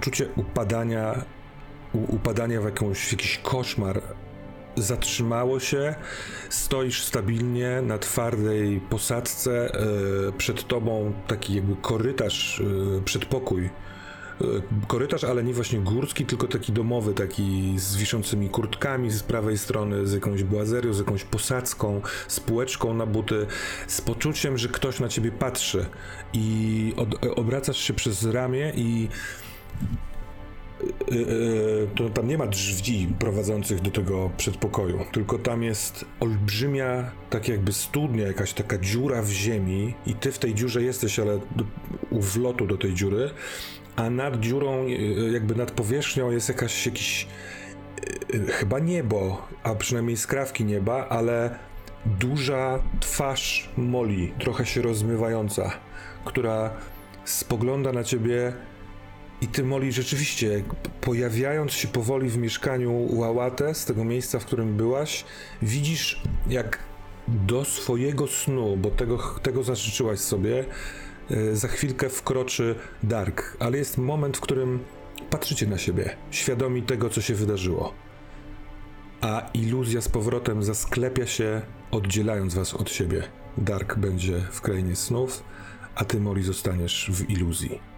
Poczucie upadania, upadania w jakąś, jakiś koszmar zatrzymało się. Stoisz stabilnie na twardej posadzce. e, przed tobą taki jakby korytarz, e, przedpokój. E, Korytarz, ale nie właśnie górski, tylko taki domowy, taki z wiszącymi kurtkami z prawej strony, z jakąś błazerią, z jakąś posadzką, z półeczką na buty, z poczuciem, że ktoś na ciebie patrzy i od, obracasz się przez ramię i to tam nie ma drzwi prowadzących do tego przedpokoju, tylko tam jest olbrzymia, tak jakby studnia, jakaś taka dziura w ziemi i ty w tej dziurze jesteś, ale u wlotu do tej dziury, a nad dziurą, jakby nad powierzchnią jest jakaś, jakiś chyba niebo, a przynajmniej skrawki nieba, ale duża twarz Moli, trochę się rozmywająca, która spogląda na ciebie i ty, Molly, rzeczywiście, pojawiając się powoli w mieszkaniu Łałatę, z tego miejsca, w którym byłaś, widzisz, jak do swojego snu, bo tego, tego zażyczyłaś sobie, e, za chwilkę wkroczy Dark. Ale jest moment, w którym patrzycie na siebie, świadomi tego, co się wydarzyło. A iluzja z powrotem zasklepia się, oddzielając was od siebie. Dark będzie w krainie snów, a ty, Molly, zostaniesz w iluzji.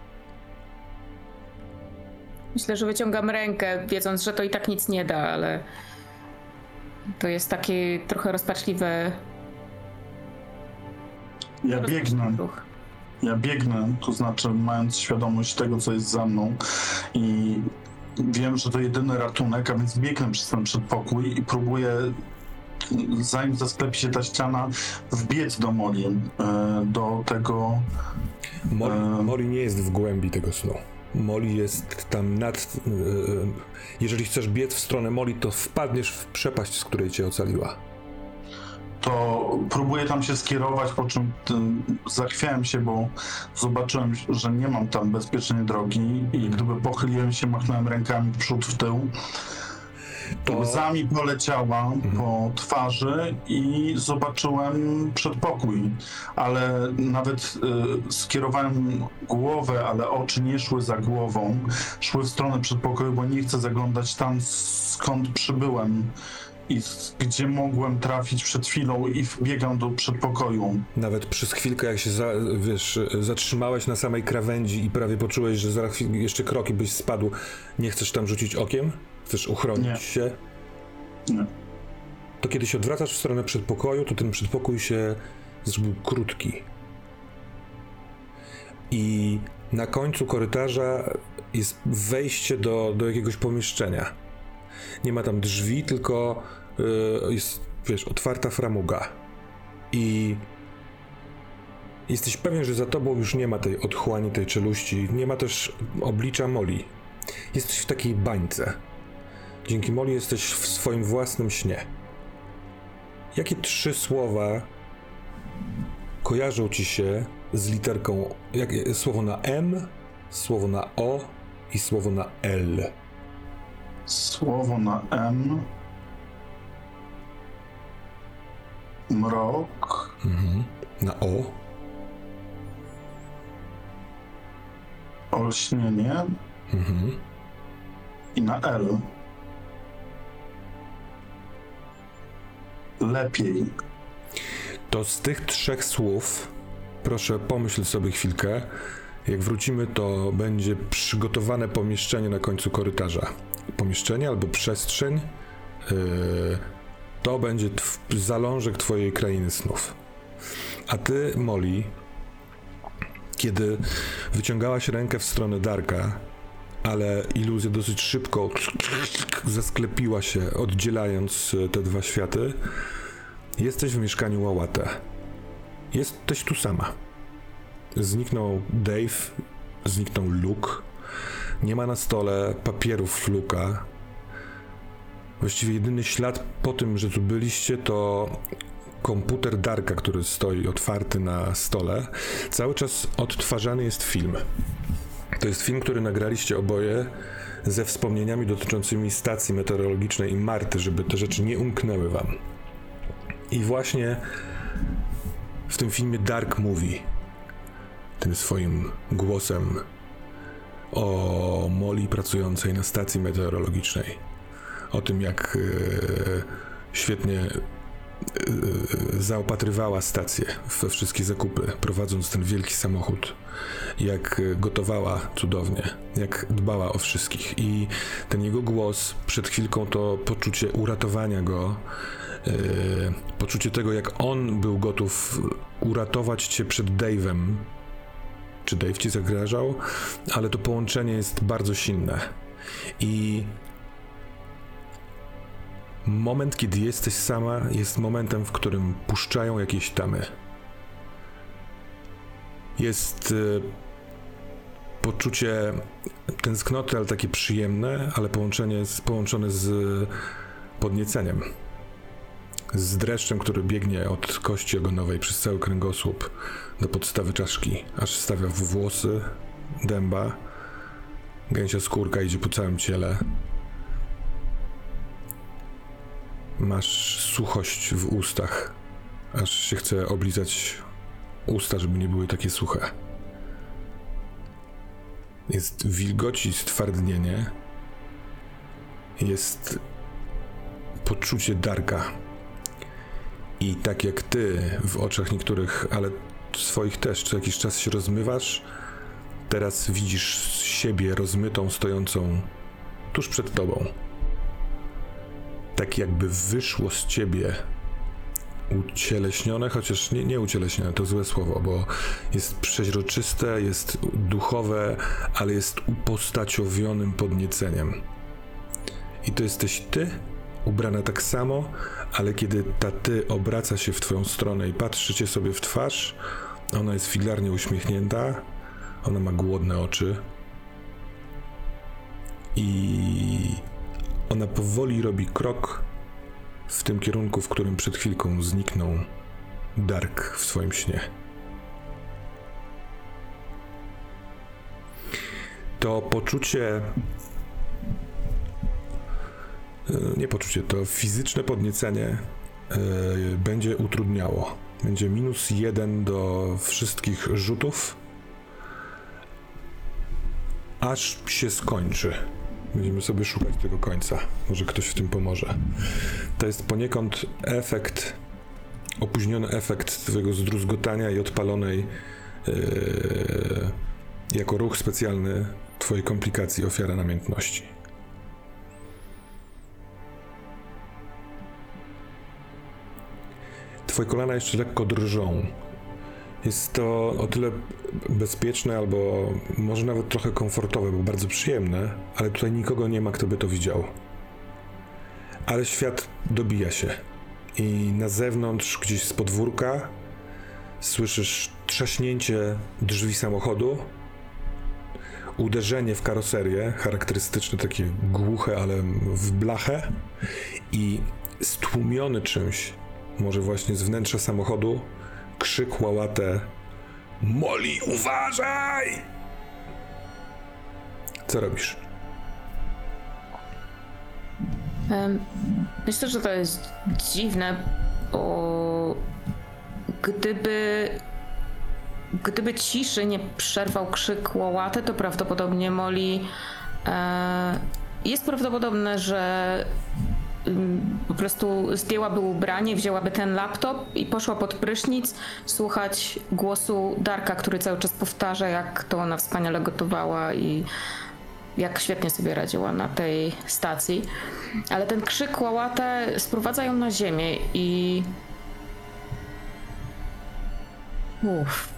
Myślę, że wyciągam rękę, wiedząc, że to i tak nic nie da, ale to jest takie trochę rozpaczliwe. Ja biegnę, ruch. ja biegnę, to znaczy mając świadomość tego, co jest za mną i wiem, że to jedyny ratunek, a więc biegnę przez ten przedpokój i próbuję, zanim zasklepi się ta ściana, wbiec do Moli, e, do tego... Ehm. Molly nie jest w głębi tego snu. Molly jest tam nad. e, Jeżeli chcesz biec w stronę Molly, to wpadniesz w przepaść, z której cię ocaliła. to próbuję tam się skierować, po czym zachwiałem się, bo zobaczyłem, że nie mam tam bezpiecznej drogi i gdyby pochyliłem się, machnąłem rękami w przód, w tył. To- Łzami poleciała po twarzy i zobaczyłem przedpokój, ale nawet y, skierowałem głowę, ale oczy nie szły za głową, szły w stronę przedpokoju, bo nie chcę zaglądać tam, skąd przybyłem i gdzie mogłem trafić przed chwilą i wbiegam do przedpokoju. Nawet przez chwilkę, jak się za, wiesz, zatrzymałeś na samej krawędzi i prawie poczułeś, że za chwilę jeszcze kroki byś spadł, nie chcesz tam rzucić okiem? Chcesz uchronić Nie. się? Nie. To kiedy się odwracasz w stronę przedpokoju, to ten przedpokój się zrobił krótki. I na końcu korytarza jest wejście do, do jakiegoś pomieszczenia. Nie ma tam drzwi, tylko y, jest, wiesz, otwarta framuga. I jesteś pewien, że za tobą już nie ma tej otchłani, tej czeluści, nie ma też oblicza Moli. Jesteś w takiej bańce. Dzięki Moli jesteś w swoim własnym śnie. Jakie trzy słowa kojarzą ci się z literką, jak, słowo na M, słowo na O i słowo na L? Słowo na M. mrok, Mhm. Na O. olśnienie Mhm. i na L. Lepiej. To z tych trzech słów, proszę pomyśl sobie chwilkę. Jak wrócimy, to będzie przygotowane pomieszczenie na końcu korytarza. Pomieszczenie albo przestrzeń. Yy, to będzie tw- zalążek twojej krainy snów. A ty, Molly, kiedy wyciągałaś rękę w stronę Darka, ale iluzja dosyć szybko zasklepiła się, oddzielając e, te dwa światy, Jesteś w mieszkaniu Łałatę. Jesteś tu sama. Zniknął Dave, zniknął Luke. Nie ma na stole papierów Luka. Właściwie jedyny ślad po tym, że tu byliście, to komputer Darka, który stoi otwarty na stole. Cały czas odtwarzany jest film. To jest film, który nagraliście oboje ze wspomnieniami dotyczącymi stacji meteorologicznej i Marty, żeby te rzeczy nie umknęły wam. I właśnie w tym filmie Dark mówi tym swoim głosem o Molly pracującej na stacji meteorologicznej. O tym, jak e, świetnie zaopatrywała stację we wszystkie zakupy, prowadząc ten wielki samochód. Jak gotowała cudownie, jak dbała o wszystkich. I ten jego głos, przed chwilką to poczucie uratowania go, e, poczucie tego, jak on był gotów uratować cię przed Dave'em. Czy Dave ci zagrażał? Ale to połączenie jest bardzo silne. I moment, kiedy jesteś sama, jest momentem, w którym puszczają jakieś tamy. Jest e, poczucie tęsknoty, ale takie przyjemne, ale połączenie jest połączone z podnieceniem z dreszczem, który biegnie od kości ogonowej przez cały kręgosłup do podstawy czaszki, aż stawia w włosy, dęba. Gęsia skórka idzie po całym ciele. Masz suchość w ustach, aż się chce oblizać usta, żeby nie były takie suche. Jest wilgoć i stwardnienie. Jest poczucie darka, i tak jak ty w oczach niektórych, ale swoich też, co jakiś czas się rozmywasz, teraz widzisz siebie rozmytą, stojącą tuż przed tobą. Tak jakby wyszło z ciebie ucieleśnione, chociaż nie, nie ucieleśnione, to złe słowo, bo jest przeźroczyste, jest duchowe, ale jest upostaciowionym podnieceniem. I to jesteś ty, ubrana tak samo, ale kiedy ta ty obraca się w twoją stronę i patrzy cię sobie w twarz, ona jest figlarnie uśmiechnięta, ona ma głodne oczy i ona powoli robi krok w tym kierunku, w którym przed chwilką zniknął Dark w swoim śnie. To poczucie E, nie poczucie, to fizyczne podniecenie e, będzie utrudniało. Będzie minus jeden do wszystkich rzutów, aż się skończy. Będziemy sobie szukać tego końca. Może ktoś w tym pomoże. To jest poniekąd efekt, opóźniony efekt twojego zdruzgotania i odpalonej e, jako ruch specjalny twojej komplikacji ofiara namiętności. Twoje kolana jeszcze lekko drżą. Jest to o tyle bezpieczne, albo może nawet trochę komfortowe, bo bardzo przyjemne, ale tutaj nikogo nie ma, kto by to widział. Ale świat dobija się. I na zewnątrz, gdzieś z podwórka, słyszysz trzaśnięcie drzwi samochodu, uderzenie w karoserię, charakterystyczne, takie głuche, ale w blachę, i stłumiony czymś, może właśnie z wnętrza samochodu, krzyk łałatę Moli, uważaj! Co robisz? Myślę, że to jest dziwne, bo gdyby gdyby ciszy nie przerwał krzyk łołaty, to prawdopodobnie Molly e, jest prawdopodobne, że po prostu zdjęłaby ubranie, wzięłaby ten laptop i poszła pod prysznic słuchać głosu Darka, który cały czas powtarza, jak to ona wspaniale gotowała i jak świetnie sobie radziła na tej stacji. Ale ten krzyk łałatę sprowadza ją na ziemię i... Uff.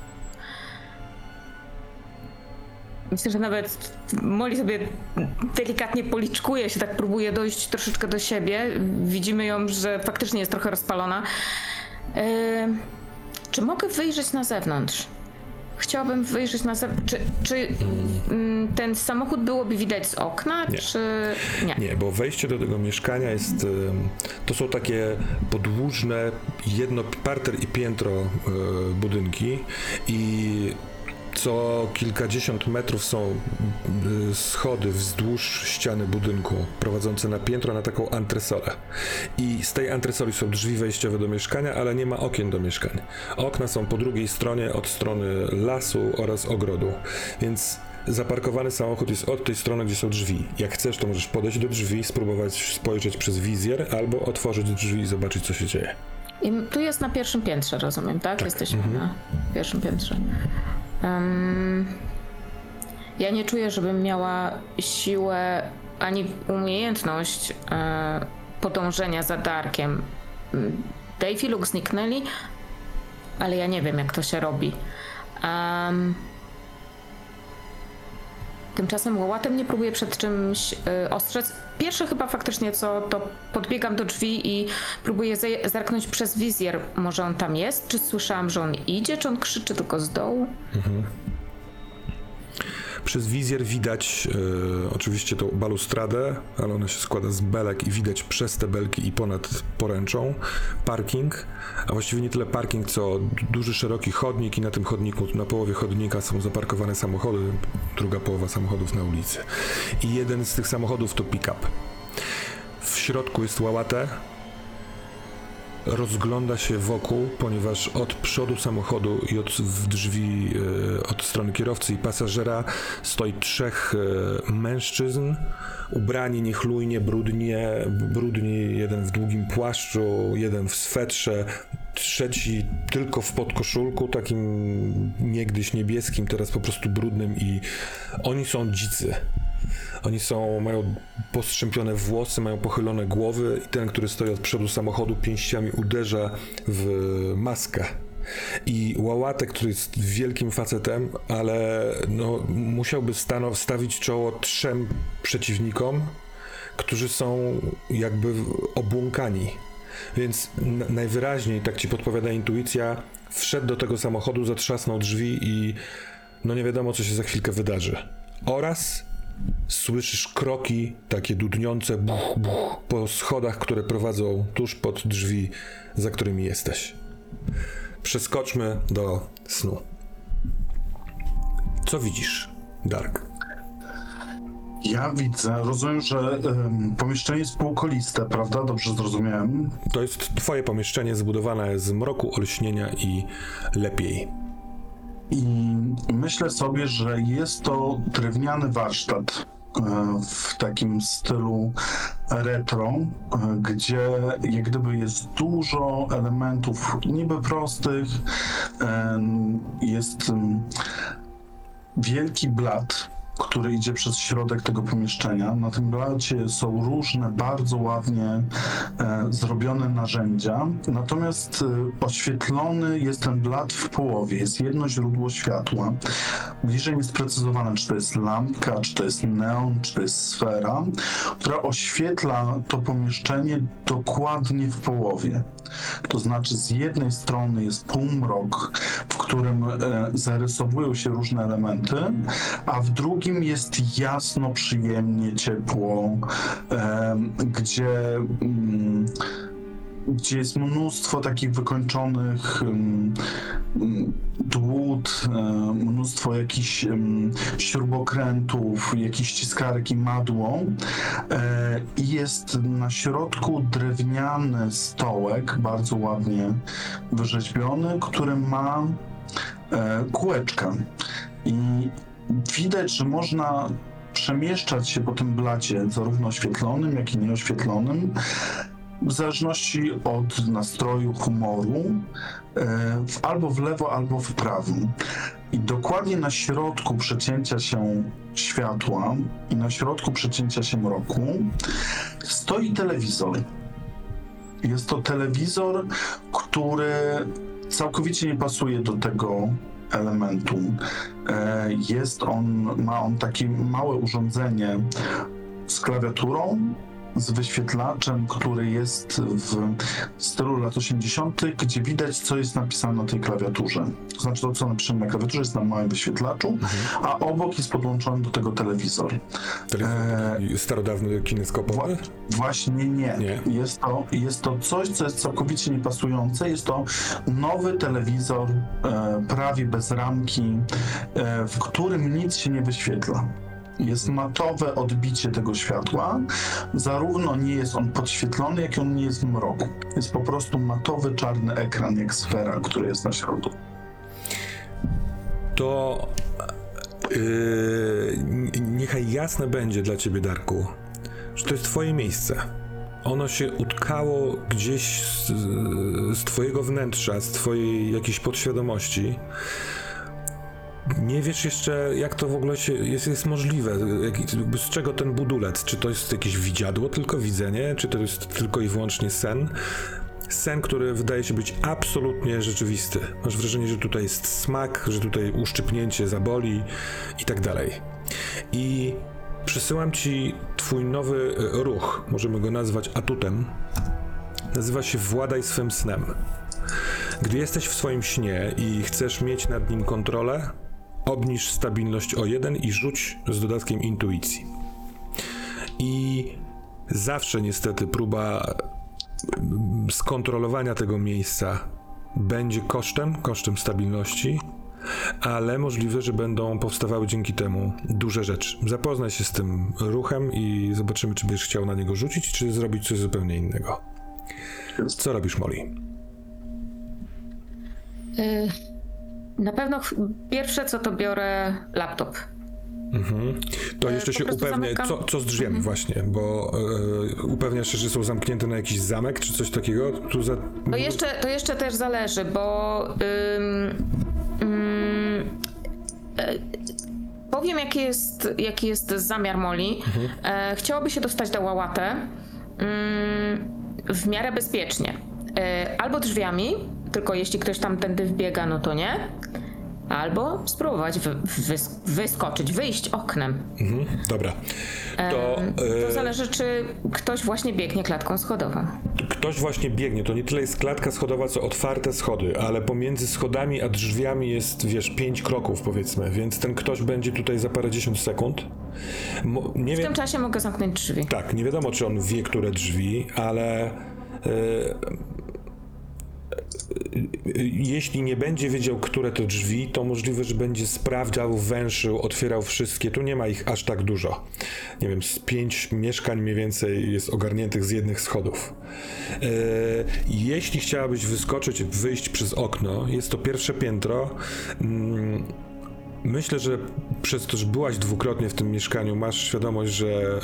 Myślę, że nawet Molly sobie delikatnie policzkuje się, tak próbuje dojść troszeczkę do siebie. Widzimy ją, że faktycznie jest trochę rozpalona. Yy, czy mogę wyjrzeć na zewnątrz? Chciałabym wyjrzeć na zewnątrz. Czy, czy mm, ten samochód byłoby widać z okna, Nie. czy nie? Nie, bo wejście do tego mieszkania jest. To są takie podłużne, jedno parter i piętro e, budynki i co kilkadziesiąt metrów są y, schody wzdłuż ściany budynku prowadzące na piętro na taką antresolę. I z tej antresoli są drzwi wejściowe do mieszkania, ale nie ma okien do mieszkań. Okna są po drugiej stronie od strony lasu oraz ogrodu. Więc zaparkowany samochód jest od tej strony, gdzie są drzwi. Jak chcesz, to możesz podejść do drzwi, spróbować spojrzeć przez wizjer, albo otworzyć drzwi i zobaczyć, co się dzieje. I tu jest na pierwszym piętrze, rozumiem, tak? Jesteśmy na pierwszym piętrze. Em, ja nie czuję, żebym miała siłę ani umiejętność e, podążenia za Darkiem. Dave i Luke zniknęli, ale ja nie wiem, jak to się robi. Em, Tymczasem łołatem nie próbuję przed czymś y, ostrzec. Pierwsze chyba faktycznie co, to podbiegam do drzwi i próbuję zerknąć przez wizjer. Może on tam jest? Czy słyszałam, że on idzie? Czy on krzyczy tylko z dołu? Przez wizjer widać e, oczywiście tą balustradę, ale ona się składa z belek i widać przez te belki i ponad poręczą parking, a właściwie nie tyle parking, co duży, szeroki chodnik i na tym chodniku, na połowie chodnika są zaparkowane samochody, druga połowa samochodów na ulicy. I jeden z tych samochodów to pick-up. W środku jest łałatę, rozgląda się wokół, ponieważ od przodu samochodu i od w drzwi e, od strony kierowcy i pasażera stoi trzech e, mężczyzn, ubrani niechlujnie, brudnie, brudni, jeden w długim płaszczu, jeden w swetrze, trzeci tylko w podkoszulku, takim niegdyś niebieskim, teraz po prostu brudnym i oni są dzicy. Oni są, mają postrzępione włosy, mają pochylone głowy i ten, który stoi od przodu samochodu, pięściami uderza w maskę. I Łałatek, który jest wielkim facetem, ale no, musiałby stanow, stawić czoło trzem przeciwnikom, którzy są jakby obłąkani. Więc najwyraźniej, tak ci podpowiada intuicja, wszedł do tego samochodu, zatrzasnął drzwi i no nie wiadomo, co się za chwilkę wydarzy. Oraz Słyszysz kroki takie dudniące buch, buch, po schodach, które prowadzą tuż pod drzwi, za którymi jesteś. Przeskoczmy do snu. Co widzisz, Dark? Ja widzę, rozumiem, że em, pomieszczenie jest półkoliste, prawda? Dobrze zrozumiałem. To jest twoje pomieszczenie zbudowane z mroku, olśnienia i lepiej. I myślę sobie, że jest to drewniany warsztat e, w takim stylu retro, e, gdzie jak gdyby jest dużo elementów niby prostych. em, Jest em, wielki blat, który idzie przez środek tego pomieszczenia. Na tym blacie są różne bardzo ładnie e, zrobione narzędzia, natomiast e, oświetlony jest ten blat w połowie. Jest jedno źródło światła. Bliżej jest sprecyzowane, czy to jest lampka, czy to jest neon, czy to jest sfera, która oświetla to pomieszczenie dokładnie w połowie. To znaczy, z jednej strony jest półmrok, w którym e, zarysowują się różne elementy, a w drugim jest jasno, przyjemnie, ciepło, gdzie mm, gdzie jest mnóstwo takich wykończonych dłut, mnóstwo jakichś śrubokrętów, jakichś ciskarek i madło. E, I jest na środku drewniany stołek, bardzo ładnie wyrzeźbiony, który ma e, kółeczka. I widać, że można przemieszczać się po tym blacie, zarówno oświetlonym, jak i nieoświetlonym, w zależności od nastroju, humoru, e, w, albo w lewo, albo w prawo. I dokładnie na środku przecięcia się światła i na środku przecięcia się mroku stoi telewizor. Jest to telewizor, który całkowicie nie pasuje do tego elementu. E, Jest on, ma on takie małe urządzenie z klawiaturą, z wyświetlaczem, który jest w stylu lat 80., gdzie widać, co jest napisane na tej klawiaturze. To znaczy, to, co napisane na klawiaturze, jest na małym wyświetlaczu, a obok jest podłączony do tego telewizor. Telewizor E, starodawny kineskopowy? Właśnie nie. Nie. Jest, to, jest to coś, co jest całkowicie niepasujące. Jest to nowy telewizor, e, prawie bez ramki, e, w którym nic się nie wyświetla. Jest matowe odbicie tego światła. Zarówno nie jest on podświetlony, jak i on nie jest w mroku. Jest po prostu matowy, czarny ekran, jak sfera, który jest na środku. To yy, niechaj jasne będzie dla ciebie, Darku, że to jest twoje miejsce. Ono się utkało gdzieś z, z twojego wnętrza, z twojej jakiejś podświadomości. Nie wiesz jeszcze, jak to w ogóle się, jest, jest możliwe, jak, z czego ten budulec, czy to jest jakieś widziadło, tylko widzenie, czy to jest tylko i wyłącznie sen. Sen, który wydaje się być absolutnie rzeczywisty. Masz wrażenie, że tutaj jest smak, że tutaj uszczypnięcie zaboli i tak dalej. I przesyłam ci twój nowy e, ruch, możemy go nazwać atutem. Nazywa się Władaj swym snem. Gdy jesteś w swoim śnie i chcesz mieć nad nim kontrolę, obniż stabilność o jeden i rzuć z dodatkiem intuicji. I zawsze niestety próba skontrolowania tego miejsca będzie kosztem, kosztem stabilności, ale możliwe, że będą powstawały dzięki temu duże rzeczy. Zapoznaj się z tym ruchem i zobaczymy, czy będziesz chciał na niego rzucić, czy zrobić coś zupełnie innego. Co robisz, Molly? Y, Na pewno pierwsze co to biorę laptop. To E, jeszcze po się upewnię, co, co z drzwiami właśnie, bo e, upewniasz się, że są zamknięte na jakiś zamek, czy coś takiego? Tu za... To jeszcze, to jeszcze też zależy, bo ym, ym, e, powiem jaki jest, jaki jest zamiar Moli. E, chciałoby się dostać do Łałatę ym, w miarę bezpiecznie. E, albo drzwiami, tylko jeśli ktoś tam tędy wbiega, no to nie. Albo spróbować wy, wys- wyskoczyć, wyjść oknem. Mhm, dobra. To, To e, zależy, czy ktoś właśnie biegnie klatką schodową. ktoś właśnie biegnie, to nie tyle jest klatka schodowa, co otwarte schody, ale pomiędzy schodami a drzwiami jest, wiesz, pięć kroków powiedzmy, więc ten ktoś będzie tutaj za parędziesiąt sekund. Mo, W tym czasie mogę zamknąć drzwi. Tak, nie wiadomo, czy on wie, które drzwi, ale e, jeśli nie będzie wiedział, które to drzwi, to możliwe, że będzie sprawdzał, węszył, otwierał wszystkie. Tu nie ma ich aż tak dużo. Nie wiem, z pięć mieszkań mniej więcej jest ogarniętych z jednych schodów. E, jeśli chciałabyś wyskoczyć, wyjść przez okno, jest to pierwsze piętro. Myślę, że przez to, że byłaś dwukrotnie w tym mieszkaniu, masz świadomość, że e,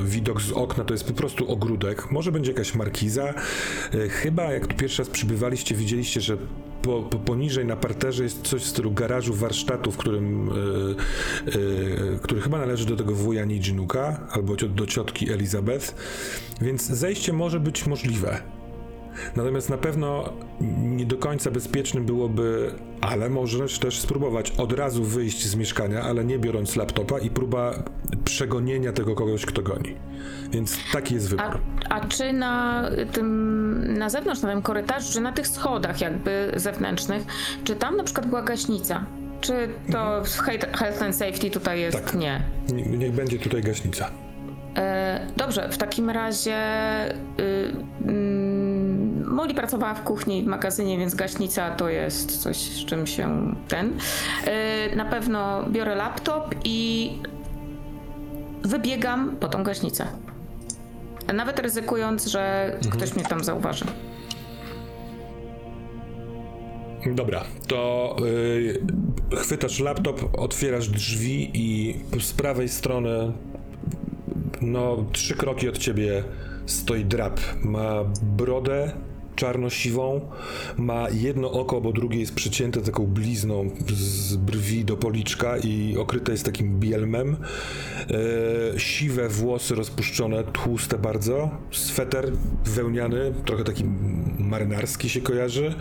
widok z okna to jest po prostu ogródek. Może będzie jakaś markiza. E, chyba jak tu pierwszy raz przybywaliście, widzieliście, że po, po, poniżej na parterze jest coś w stylu garażu warsztatu, w którym, e, który chyba należy do tego wuja Nijinuka albo do ciotki Elizabeth, więc zejście może być możliwe. Natomiast na pewno nie do końca bezpieczne byłoby, ale możesz też spróbować od razu wyjść z mieszkania, ale nie biorąc laptopa i próba przegonienia tego kogoś, kto goni. Więc taki jest A, wybór. a czy na tym, na zewnątrz, na tym korytarzu, czy na tych schodach jakby zewnętrznych, czy tam na przykład była gaśnica? Czy to w Health and Safety tutaj jest? Tak. Nie. Nie- Niech będzie tutaj gaśnica. E, dobrze, w takim razie y, mm, Molly pracowała w kuchni w magazynie, więc gaśnica to jest coś, z czym się ten. E, na pewno biorę laptop i wybiegam po tą gaśnicę. Nawet ryzykując, że ktoś mnie tam zauważy. Dobra, to y, chwytasz laptop, otwierasz drzwi i z prawej strony, no trzy kroki od ciebie stoi drap. Ma brodę czarno-siwą, ma jedno oko, bo drugie jest przycięte taką blizną z brwi do policzka i okryte jest takim bielmem. E, siwe włosy rozpuszczone, tłuste bardzo, sweter wełniany, trochę taki marynarski się kojarzy,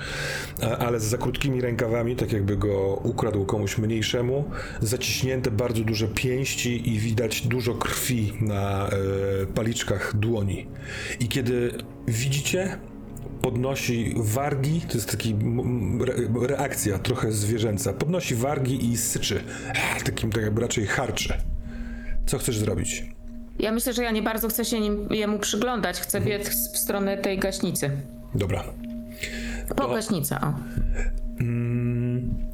ale z za krótkimi rękawami, tak jakby go ukradł komuś mniejszemu, zaciśnięte bardzo duże pięści i widać dużo krwi na e, paliczkach dłoni. I kiedy widzicie, podnosi wargi, to jest taki re, reakcja trochę zwierzęca, podnosi wargi i syczy, takim tak jakby raczej harczy. Co chcesz zrobić? Ja myślę, że ja nie bardzo chcę się nim, jemu przyglądać. Chcę biec w stronę tej gaśnicy. Dobra. Po gaśnicę, o.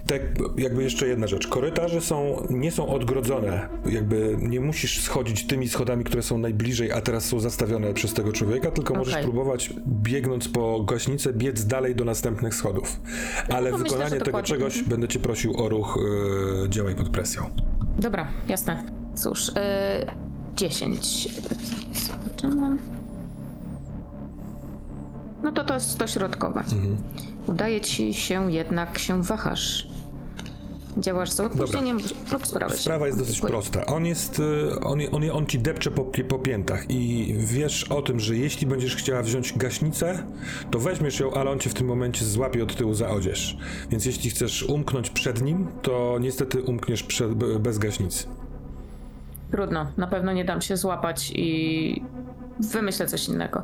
Tak, jakby jeszcze jedna rzecz. Korytarze są, nie są odgrodzone. Jakby nie musisz schodzić tymi schodami, które są najbliżej, a teraz są zastawione przez tego człowieka, tylko możesz Okej. próbować, biegnąc po gaśnicę, biec dalej do następnych schodów. Ale No, myślę, wykonanie że tego dokładnie. czegoś będę cię prosił o ruch yy, działaj pod presją. Dobra, jasne. Cóż, yy, 10. Zobaczymy. No to to jest to środkowe. Udaje ci się jednak się wahasz. Działasz z opóźnieniem lub skorałeś. Sprawa jest dosyć prosta. On jest, y, on, on, on ci depcze po, po piętach i wiesz o tym, że jeśli będziesz chciała wziąć gaśnicę, to weźmiesz ją, ale on cię w tym momencie złapie od tyłu za odzież. Więc jeśli chcesz umknąć przed nim, to niestety umkniesz przed, be- bez gaśnicy. Trudno, na pewno nie dam się złapać i wymyślę coś innego.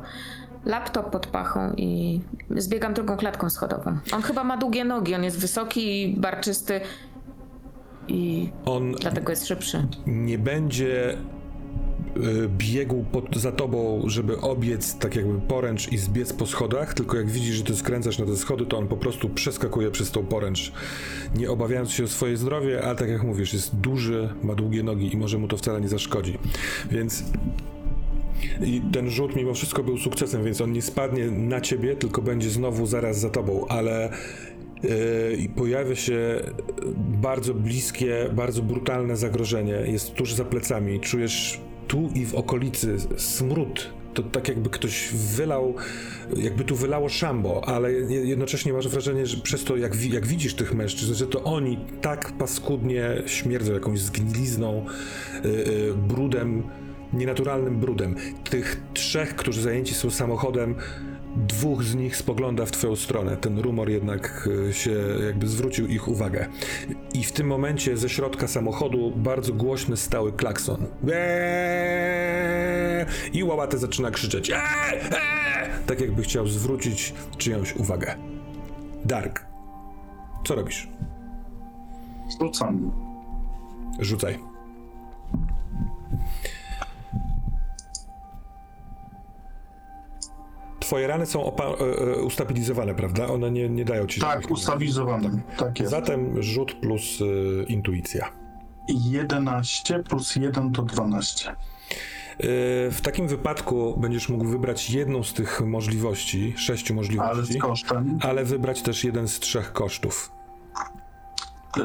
Laptop pod pachą i zbiegam drugą klatką schodową. On chyba ma długie nogi, on jest wysoki i barczysty i On dlatego jest szybszy. nie będzie y, biegł pod, za tobą, żeby obiec tak jakby poręcz i zbiec po schodach, tylko jak widzi, że ty skręcasz na te schody, to on po prostu przeskakuje przez tą poręcz, nie obawiając się o swoje zdrowie, ale tak jak mówisz, jest duży, ma długie nogi i może mu to wcale nie zaszkodzi. Więc i ten rzut mimo wszystko był sukcesem, więc on nie spadnie na ciebie, tylko będzie znowu zaraz za tobą, ale i pojawia się bardzo bliskie, bardzo brutalne zagrożenie. Jest tuż za plecami. Czujesz tu i w okolicy smród. To tak jakby ktoś wylał, jakby tu wylało szambo, ale je- jednocześnie masz wrażenie, że przez to, jak, jak widzisz tych mężczyzn, że to oni tak paskudnie śmierdzą jakąś zgnilizną, yy, yy, brudem, nienaturalnym brudem. Tych trzech, którzy zajęci są samochodem, dwóch z nich spogląda w twoją stronę. Ten rumor jednak y, się jakby zwrócił ich uwagę. I w tym momencie ze środka samochodu bardzo głośny stały klakson. Eee! I łałatę zaczyna krzyczeć. Eee! Eee! Tak jakby chciał zwrócić czyjąś uwagę. Dark, co robisz? Rzucam. Rzucaj. Twoje rany są e, e, ustabilizowane, prawda? One nie, nie dają ci Tak, żadnych- ustabilizowany. Tak jest. Zatem rzut plus e, intuicja. 11 plus 1 to 12. E, w takim wypadku będziesz mógł wybrać jedną z tych możliwości, sześciu Ale możliwości, z kosztem. ale wybrać też jeden z trzech kosztów.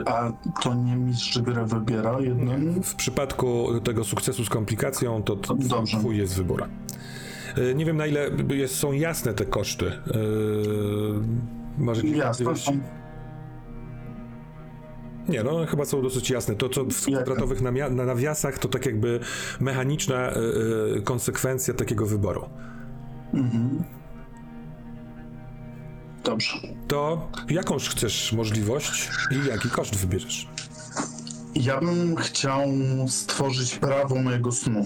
A to nie mistrz gry wybiera jeden. W przypadku tego sukcesu z komplikacją, to t- Dobrze. twój jest wybór. E, Nie wiem na ile jest, są jasne te koszty. E, jakieś Jasne. Nie, no chyba są dosyć jasne. To, co w kwadratowych na nawiasach, to tak jakby mechaniczna e, konsekwencja takiego wyboru. Mhm. Dobrze. To jakąż chcesz możliwość i jaki koszt wybierzesz? Ja bym chciał stworzyć prawo mojego snu.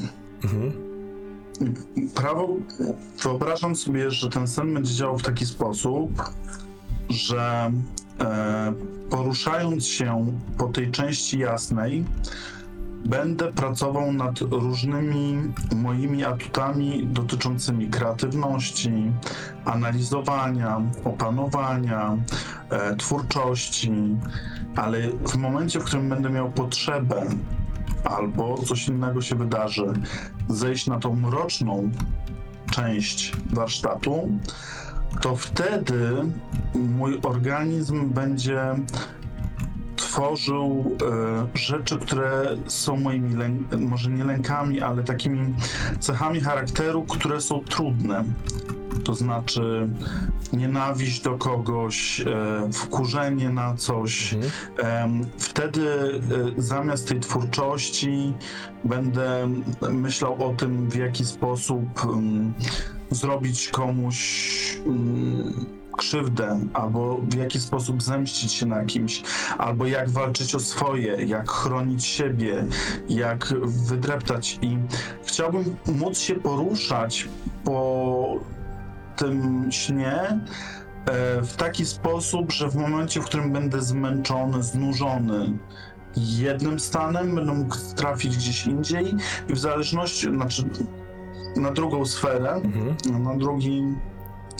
Prawo, wyobrażam sobie, że ten sen będzie działał w taki sposób, że e, poruszając się po tej części jasnej, będę pracował nad różnymi moimi atutami dotyczącymi kreatywności, analizowania, opanowania, e, twórczości, ale w momencie, w którym będę miał potrzebę albo coś innego się wydarzy, zejść na tą mroczną część warsztatu, to wtedy mój organizm będzie tworzył e, rzeczy, które są moimi, może nie lękami, ale takimi cechami charakteru, które są trudne. To znaczy nienawiść do kogoś, e, wkurzenie na coś. Em, Wtedy e, zamiast tej twórczości będę myślał o tym, w jaki sposób em, zrobić komuś mm, krzywdę, albo w jaki sposób zemścić się na kimś, albo jak walczyć o swoje, jak chronić siebie, jak wydreptać. I chciałbym móc się poruszać po tym śnie e, w taki sposób, że w momencie, w którym będę zmęczony, znużony, jednym stanem będę mógł trafić gdzieś indziej i w zależności, znaczy na drugą sferę, Mhm. na drugi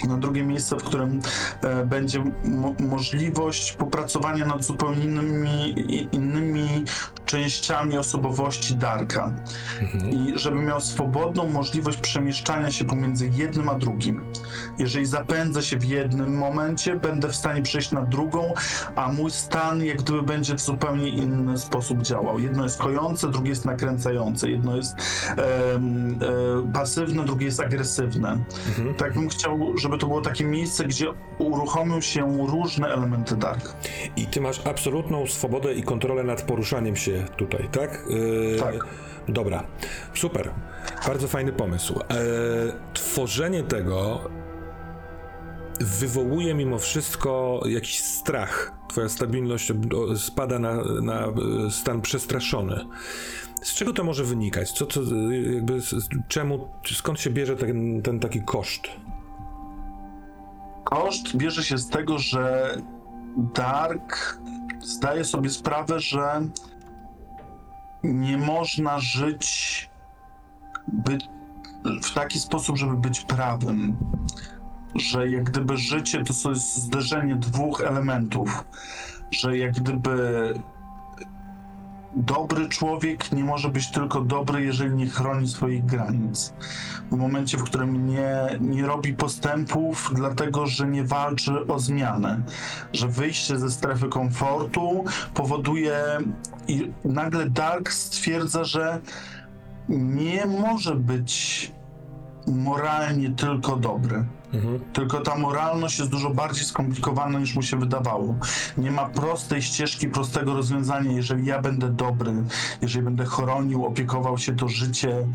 na drugie miejsce, w którym e, będzie mo- możliwość popracowania nad zupełnie innymi, innymi częściami osobowości Darka. Mhm. I żeby miał swobodną możliwość przemieszczania się pomiędzy jednym a drugim. Jeżeli zapędzę się w jednym momencie, będę w stanie przejść na drugą, a mój stan jak gdyby będzie w zupełnie inny sposób działał. Jedno jest kojące, drugie jest nakręcające. Jedno jest em, e, pasywne, drugie jest agresywne. Mhm. Tak bym chciał, żeby to było takie miejsce, gdzie uruchomią się różne elementy Dark. I ty masz absolutną swobodę i kontrolę nad poruszaniem się tutaj, tak? Yy, Tak. Dobra, super. Bardzo fajny pomysł. E, tworzenie tego wywołuje mimo wszystko jakiś strach. Twoja stabilność spada na, na e, stan przestraszony. Z czego to może wynikać? Co e, jakby, z- czemu, skąd się bierze ten, ten taki koszt? Koszt bierze się z tego, że Dark zdaje sobie sprawę, że nie można żyć by, w taki sposób, żeby być prawym. Że jak gdyby życie to jest zderzenie dwóch elementów. Że jak gdyby dobry człowiek nie może być tylko dobry, jeżeli nie chroni swoich granic. W momencie, w którym nie, nie robi postępów, dlatego że nie walczy o zmianę. Że wyjście ze strefy komfortu powoduje i nagle Dark stwierdza, że nie może być moralnie tylko dobry. Mhm. Tylko ta moralność jest dużo bardziej skomplikowana niż mu się wydawało. Nie ma prostej ścieżki, prostego rozwiązania. Jeżeli ja będę dobry, jeżeli będę chronił, opiekował się, to życie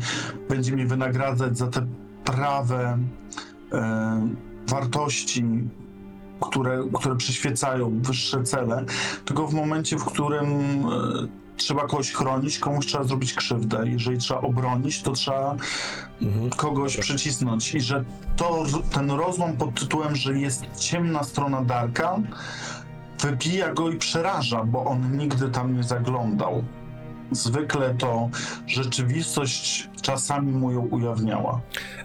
będzie mi wynagradzać za te prawe e, wartości, które, które przyświecają wyższe cele. Tylko w momencie, w którym e, trzeba kogoś chronić, komuś trzeba zrobić krzywdę. Jeżeli trzeba obronić, to trzeba Mhm. kogoś przycisnąć i że to, ten rozłam pod tytułem, że jest ciemna strona Darka, wybija go i przeraża, bo on nigdy tam nie zaglądał. Zwykle to rzeczywistość czasami mu ją ujawniała.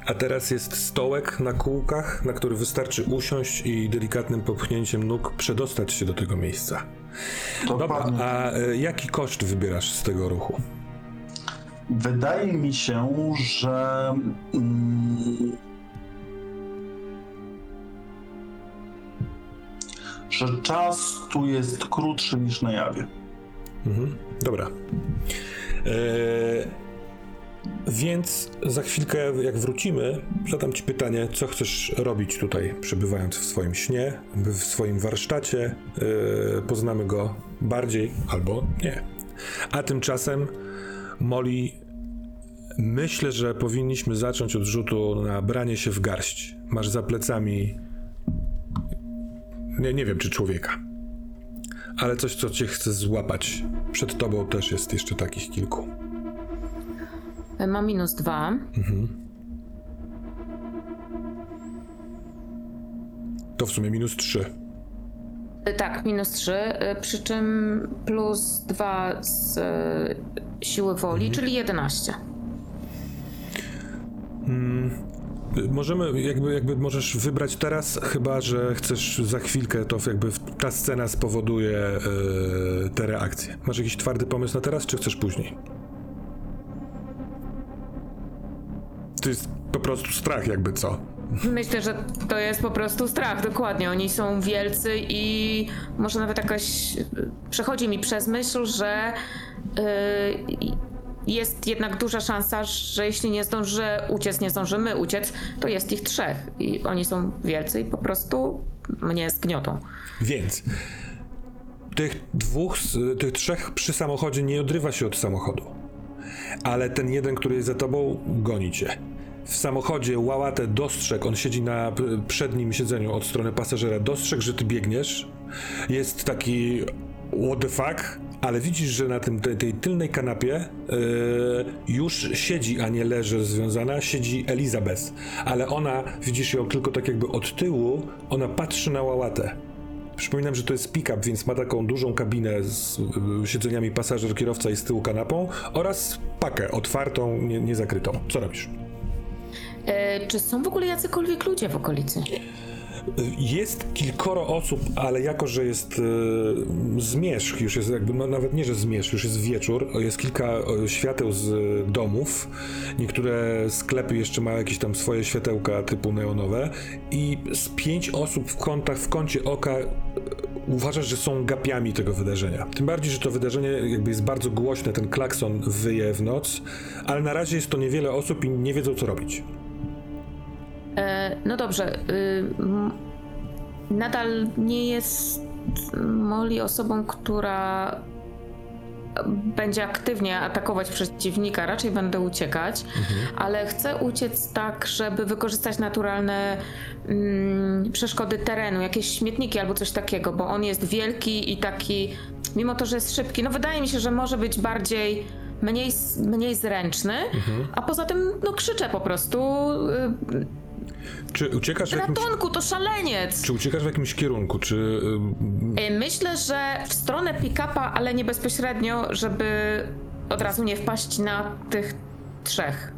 A teraz jest stołek na kółkach, na który wystarczy usiąść i delikatnym popchnięciem nóg przedostać się do tego miejsca. Dobra, Dokładnie. a e, jaki koszt wybierasz z tego ruchu? Wydaje mi się, że. Mm, że czas tu jest krótszy niż na jawie. Mhm, dobra. E, więc za chwilkę, jak wrócimy, zadam ci pytanie, co chcesz robić tutaj, przebywając w swoim śnie, w swoim warsztacie. E, poznamy go bardziej albo nie. A tymczasem, Molly, myślę, że powinniśmy zacząć od rzutu na branie się w garść. Masz za plecami. Nie, nie wiem, czy człowieka ale coś, co cię chce złapać. Przed tobą też jest jeszcze takich kilku. E, Ma minus dwa. To w sumie minus trzy. Y, Tak, minus 3, przy czym plus 2 z siły woli, czyli 11. Możemy, jakby, jakby możesz wybrać teraz, chyba że chcesz za chwilkę, to jakby ta scena spowoduje y, te reakcje. Masz jakiś twardy pomysł na teraz, czy chcesz później? To jest po prostu strach, jakby co. Myślę, że to jest po prostu strach, dokładnie. Oni są wielcy i może nawet jakaś. Przechodzi mi przez myśl, że y, jest jednak duża szansa, że jeśli nie zdąży uciec, nie zdążymy uciec, to jest ich trzech. I oni są wielcy i po prostu mnie zgniotą. Więc tych dwóch, tych trzech przy samochodzie nie odrywa się od samochodu. Ale ten jeden, który jest za tobą, goni cię. W samochodzie Łałatę dostrzegł, on siedzi na przednim siedzeniu od strony pasażera, dostrzegł, że ty biegniesz. Jest taki what the fuck, ale widzisz, że na tym, tej, tej tylnej kanapie yy, już siedzi, a nie leży związana, siedzi Elizabeth. Ale ona, widzisz ją tylko tak jakby od tyłu, ona patrzy na Łałatę. Przypominam, że to jest pick-up, więc ma taką dużą kabinę z y, siedzeniami pasażer, kierowca i z tyłu kanapą oraz pakę otwartą, nie, niezakrytą. Co robisz? E, czy są w ogóle jacykolwiek ludzie w okolicy? Jest kilkoro osób, ale jako, że jest y, zmierzch, już jest jakby, no nawet nie, że zmierzch, już jest wieczór, jest kilka świateł z y, domów, niektóre sklepy jeszcze mają jakieś tam swoje światełka typu neonowe i z pięć osób w kątach, w kącie oka y, uważasz, że są gapiami tego wydarzenia. Tym bardziej, że to wydarzenie jakby jest bardzo głośne, ten klakson wyje w noc, ale na razie jest to niewiele osób i nie wiedzą co robić. E, no dobrze. Y, nadal nie jest Molly osobą, która będzie aktywnie atakować przeciwnika. Raczej będę uciekać, ale chcę uciec tak, żeby wykorzystać naturalne mm, przeszkody terenu, jakieś śmietniki albo coś takiego, bo on jest wielki i taki, mimo to, że jest szybki, no wydaje mi się, że może być bardziej mniej, mniej zręczny, a poza tym no krzyczę po prostu y, Czy uciekasz w jakimś... Ratunku, to szaleniec! Czy uciekasz w jakimś kierunku? Czy y, Y, Myślę, że w stronę pick-upa, ale nie bezpośrednio, żeby od razu nie wpaść na tych trzech.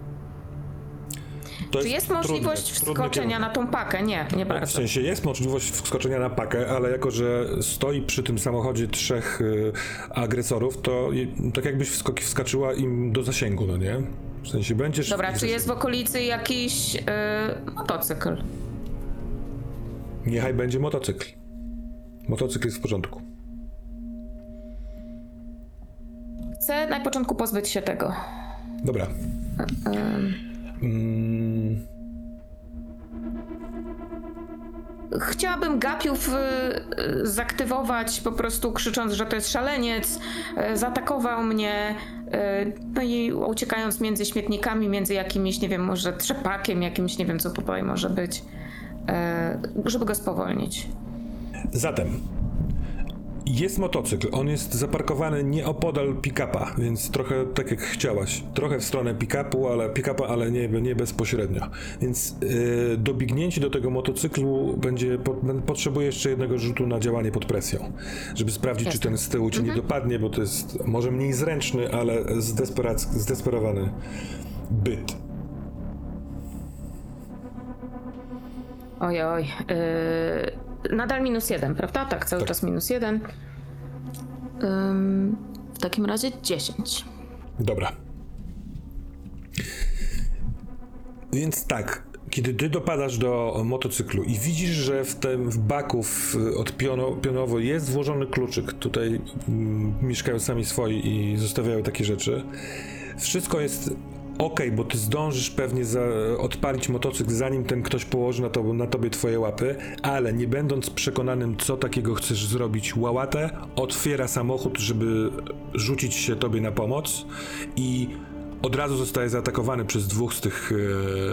to Czy jest możliwość trudny wskoczenia na tą pakę? Nie, nie W bardzo. sensie jest możliwość wskoczenia na pakę, ale jako, że stoi przy tym samochodzie trzech y, agresorów, to i- tak jakbyś wskoki, wskoczyła im do zasięgu, no nie? W sensie będziesz... Dobra, czy jest w okolicy jakiś y, motocykl? Niechaj będzie motocykl. Motocykl jest w porządku. Chcę na początku pozbyć się tego. Dobra. Mm, Chciałabym gapiów y, y, zaktywować, po prostu krzycząc, że to jest szaleniec, y, zaatakował mnie, no i uciekając między śmietnikami, między jakimś, nie wiem, może trzepakiem, jakimś, nie wiem, co tutaj może być, żeby go spowolnić. Zatem jest motocykl, on jest zaparkowany nieopodal pick-upa, więc trochę tak jak chciałaś. Trochę w stronę pick-upu, ale pick-upa, ale nie, nie bezpośrednio. Więc yy, dobiegnięcie do tego motocyklu będzie po, potrzebuje jeszcze jednego rzutu na działanie pod presją, żeby sprawdzić, czy ten z tyłu cię nie dopadnie, bo to jest może mniej zręczny, ale zdesperowany byt. Oj, oj. y, nadal minus jeden, prawda? Tak, cały Tak. czas minus jeden. Ym, w takim razie 10. Dobra. Więc tak, kiedy ty dopadasz do motocyklu i widzisz, że w tym w baku w, od piono, pionowo jest włożony kluczyk, tutaj mm, mieszkają sami swoi i zostawiają takie rzeczy. Wszystko jest ok, bo ty zdążysz pewnie za, odpalić motocykl, zanim ten ktoś położy na, to, na tobie twoje łapy, ale nie będąc przekonanym, co takiego chcesz zrobić, łałatę otwiera samochód, żeby rzucić się tobie na pomoc i od razu zostaje zaatakowany przez dwóch z tych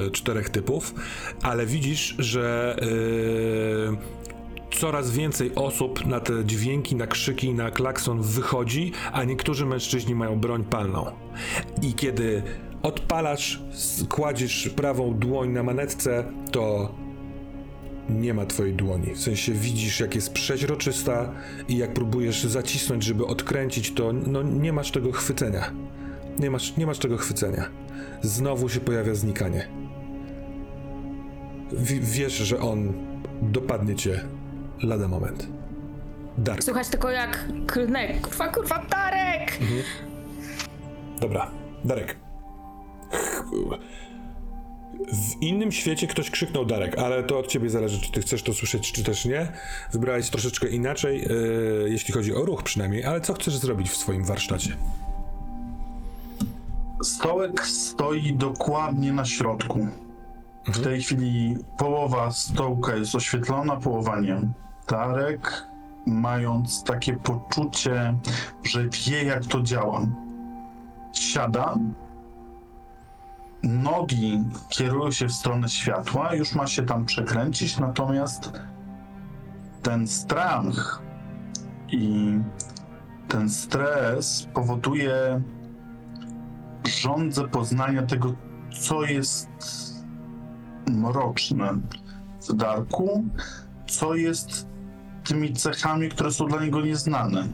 e, czterech typów, ale widzisz, że e, coraz więcej osób na te dźwięki, na krzyki, na klakson wychodzi, a niektórzy mężczyźni mają broń palną. I kiedy odpalasz, kładziesz prawą dłoń na manetce, to nie ma twojej dłoni. W sensie widzisz, jak jest przeźroczysta i jak próbujesz zacisnąć, żeby odkręcić, to no, nie masz tego chwycenia. Nie masz, nie masz tego chwycenia. Znowu się pojawia znikanie. W, wiesz, że on dopadnie cię lada moment. Dark. Słychać tylko jak klnek. Kurwa, kurwa, Darek! Dobra, Darek. W innym świecie ktoś krzyknął Darek, ale to od ciebie zależy, czy ty chcesz to słyszeć, czy też nie. Wybrałeś troszeczkę inaczej, yy, jeśli chodzi o ruch przynajmniej, ale co chcesz zrobić w swoim warsztacie? Stołek stoi dokładnie na środku. W tej chwili połowa stołka jest oświetlona, połowa nie. Darek, mając takie poczucie, że wie jak to działa, siada, nogi kierują się w stronę światła, już ma się tam przekręcić, natomiast ten strach i ten stres powoduje żądzę poznania tego, co jest mroczne w Darku, co jest tymi cechami, które są dla niego nieznane.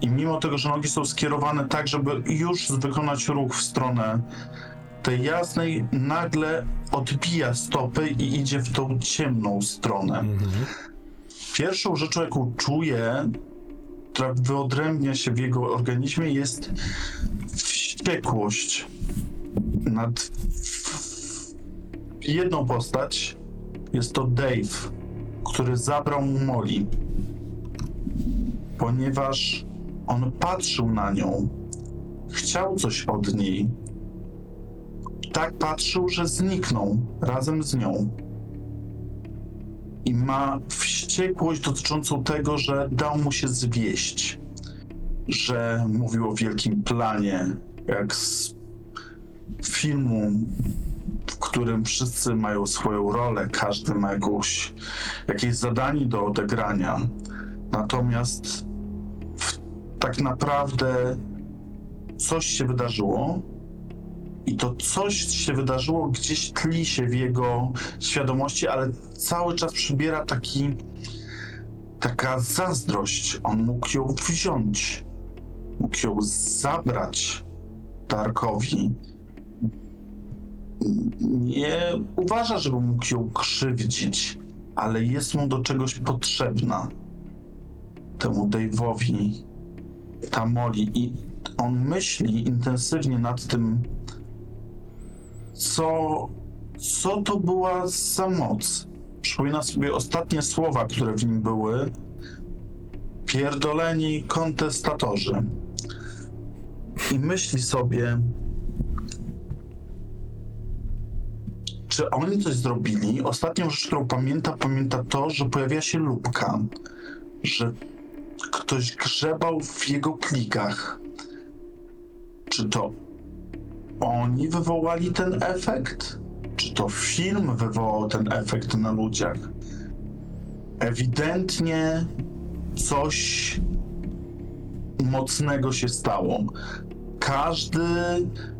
I mimo tego, że nogi są skierowane tak, żeby już wykonać ruch w stronę tej jasnej, nagle odbija stopy i idzie w tą ciemną stronę. Pierwszą rzeczą, jaką czuje, która wyodrębnia się w jego organizmie, jest wściekłość nad jedną postać. Jest to Dave, który zabrał mu Molly, ponieważ on patrzył na nią, chciał coś od niej. Tak patrzył, że zniknął razem z nią. I ma wściekłość dotyczącą tego, że dał mu się zwieść że mówił o wielkim planie, jak z filmu, w którym wszyscy mają swoją rolę, każdy ma jakąś, jakieś zadanie do odegrania. Natomiast w, tak naprawdę coś się wydarzyło i to coś się wydarzyło gdzieś tli się w jego świadomości, ale cały czas przybiera taki taka zazdrość. On mógł ją wziąć mógł ją zabrać Darkowi, nie uważa, żeby mógł ją krzywdzić, ale jest mu do czegoś potrzebna. Temu Dave'owi, ta Molly. I on myśli intensywnie nad tym, co, co to była za moc. Przypomina sobie ostatnie słowa, które w nim były. Pierdoleni kontestatorzy i myśli sobie, czy oni coś zrobili. Ostatnią rzecz, którą pamięta, pamięta to, że pojawia się lubka, że ktoś grzebał w jego plikach. Czy to oni wywołali ten efekt? Czy to film wywołał ten efekt na ludziach? Ewidentnie coś mocnego się stało. Każdy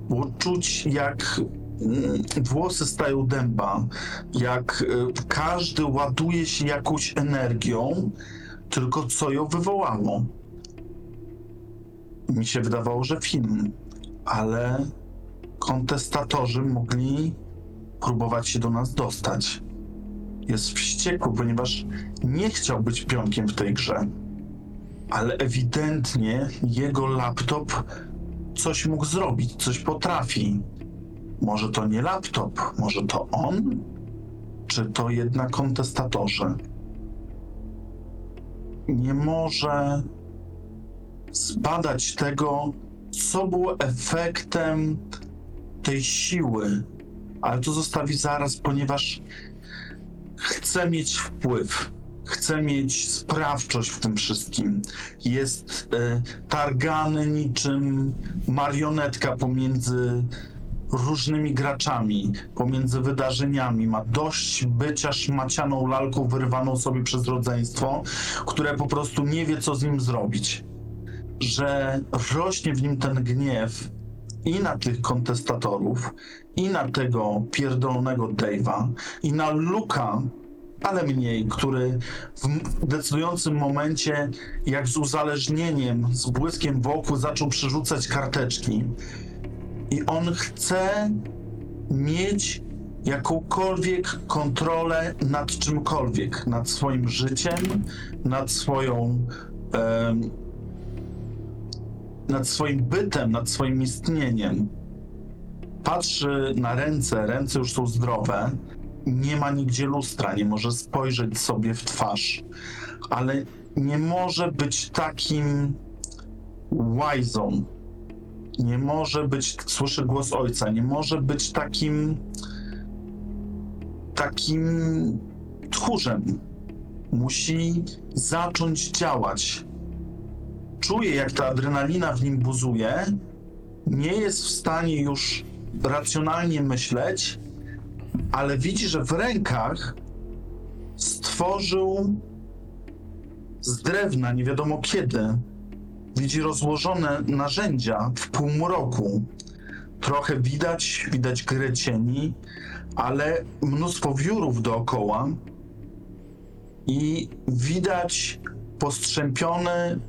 było czuć, jak mm, włosy stają dęba, jak y, każdy ładuje się jakąś energią, tylko co ją wywołało. Mi się wydawało, że film, ale kontestatorzy mogli próbować się do nas dostać. Jest wściekły, ponieważ nie chciał być pionkiem w tej grze ale ewidentnie jego laptop coś mógł zrobić, coś potrafi. Może to nie laptop, może to on? Czy to jednak kontestatorzy? Nie może zbadać tego, co było efektem tej siły, ale to zostawi zaraz, ponieważ chce mieć wpływ chce mieć sprawczość w tym wszystkim. Jest e, targany niczym marionetka pomiędzy różnymi graczami, pomiędzy wydarzeniami. Ma dość bycia szmacianą lalką wyrywaną sobie przez rodzeństwo, które po prostu nie wie, co z nim zrobić. Że rośnie w nim ten gniew i na tych kontestatorów, i na tego pierdolonego Dave'a, i na Luka, ale mniej, który w decydującym momencie, jak z uzależnieniem, z błyskiem wokół, zaczął przerzucać karteczki. I on chce mieć jakąkolwiek kontrolę nad czymkolwiek, nad swoim życiem, nad swoją. Nad swoim bytem, nad swoim istnieniem. Patrzy na ręce, ręce już są zdrowe, nie ma nigdzie lustra, nie może spojrzeć sobie w twarz, ale nie może być takim łajzą. Nie może być, słyszy głos ojca, nie może być takim takim tchórzem. Musi zacząć działać. Czuje, jak ta adrenalina w nim buzuje, nie jest w stanie już racjonalnie myśleć, ale widzi, że w rękach stworzył z drewna, nie wiadomo kiedy, widzi rozłożone narzędzia w półmroku. Trochę widać, widać grę cieni, ale mnóstwo wiórów dookoła i widać postrzępiony,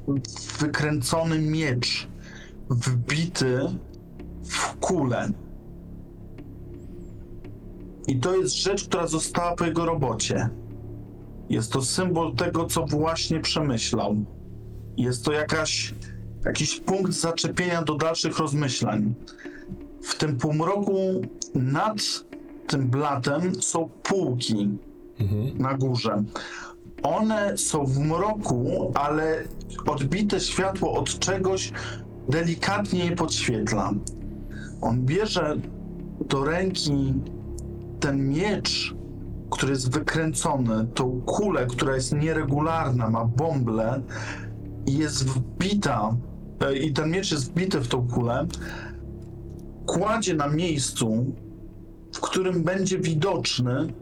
wykręcony miecz wbity w kulę. I to jest rzecz, która została po jego robocie. Jest to symbol tego, co właśnie przemyślał. Jest to jakaś, jakiś punkt zaczepienia do dalszych rozmyślań. W tym półmroku nad tym blatem są półki na górze. One są w mroku, ale odbite światło od czegoś delikatnie je podświetla. On bierze do ręki ten miecz, który jest wykręcony, tą kulę, która jest nieregularna, ma bąble i jest wbita, e, i ten miecz jest wbity w tą kulę, kładzie na miejscu, w którym będzie widoczny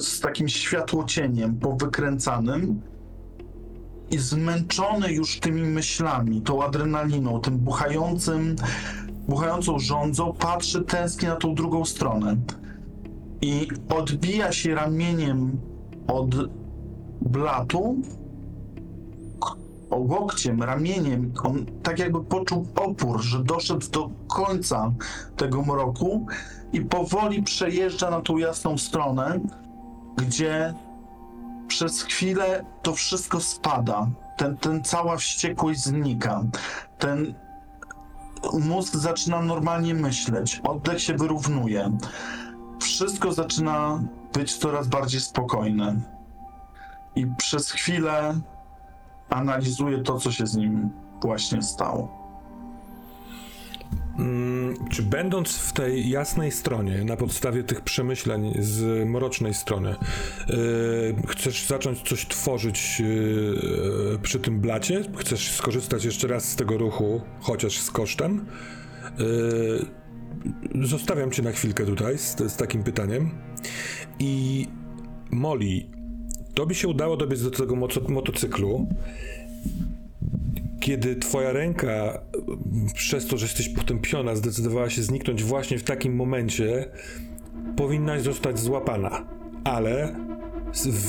z takim światłocieniem powykręcanym i zmęczony już tymi myślami, tą adrenaliną, tym buchającym, buchającą rządzą, patrzy tęsknie na tą drugą stronę i odbija się ramieniem od blatu, łokciem, ramieniem. On tak jakby poczuł opór, że doszedł do końca tego mroku i powoli przejeżdża na tą jasną stronę, gdzie przez chwilę to wszystko spada. Ten, ten cała wściekłość znika. Ten mózg zaczyna normalnie myśleć. Oddech się wyrównuje. Wszystko zaczyna być coraz bardziej spokojne. I przez chwilę analizuje to, co się z nim właśnie stało. Mm, Czy będąc w tej jasnej stronie, na podstawie tych przemyśleń z mrocznej strony, yy, chcesz zacząć coś tworzyć yy, przy tym blacie? Chcesz skorzystać jeszcze raz z tego ruchu, chociaż z kosztem? Yy, zostawiam cię na chwilkę tutaj z, z takim pytaniem. I Molly, tobie się udało dobiec do tego moto- motocyklu kiedy twoja ręka, przez to, że jesteś potępiona, zdecydowała się zniknąć właśnie w takim momencie, powinnaś zostać złapana. Ale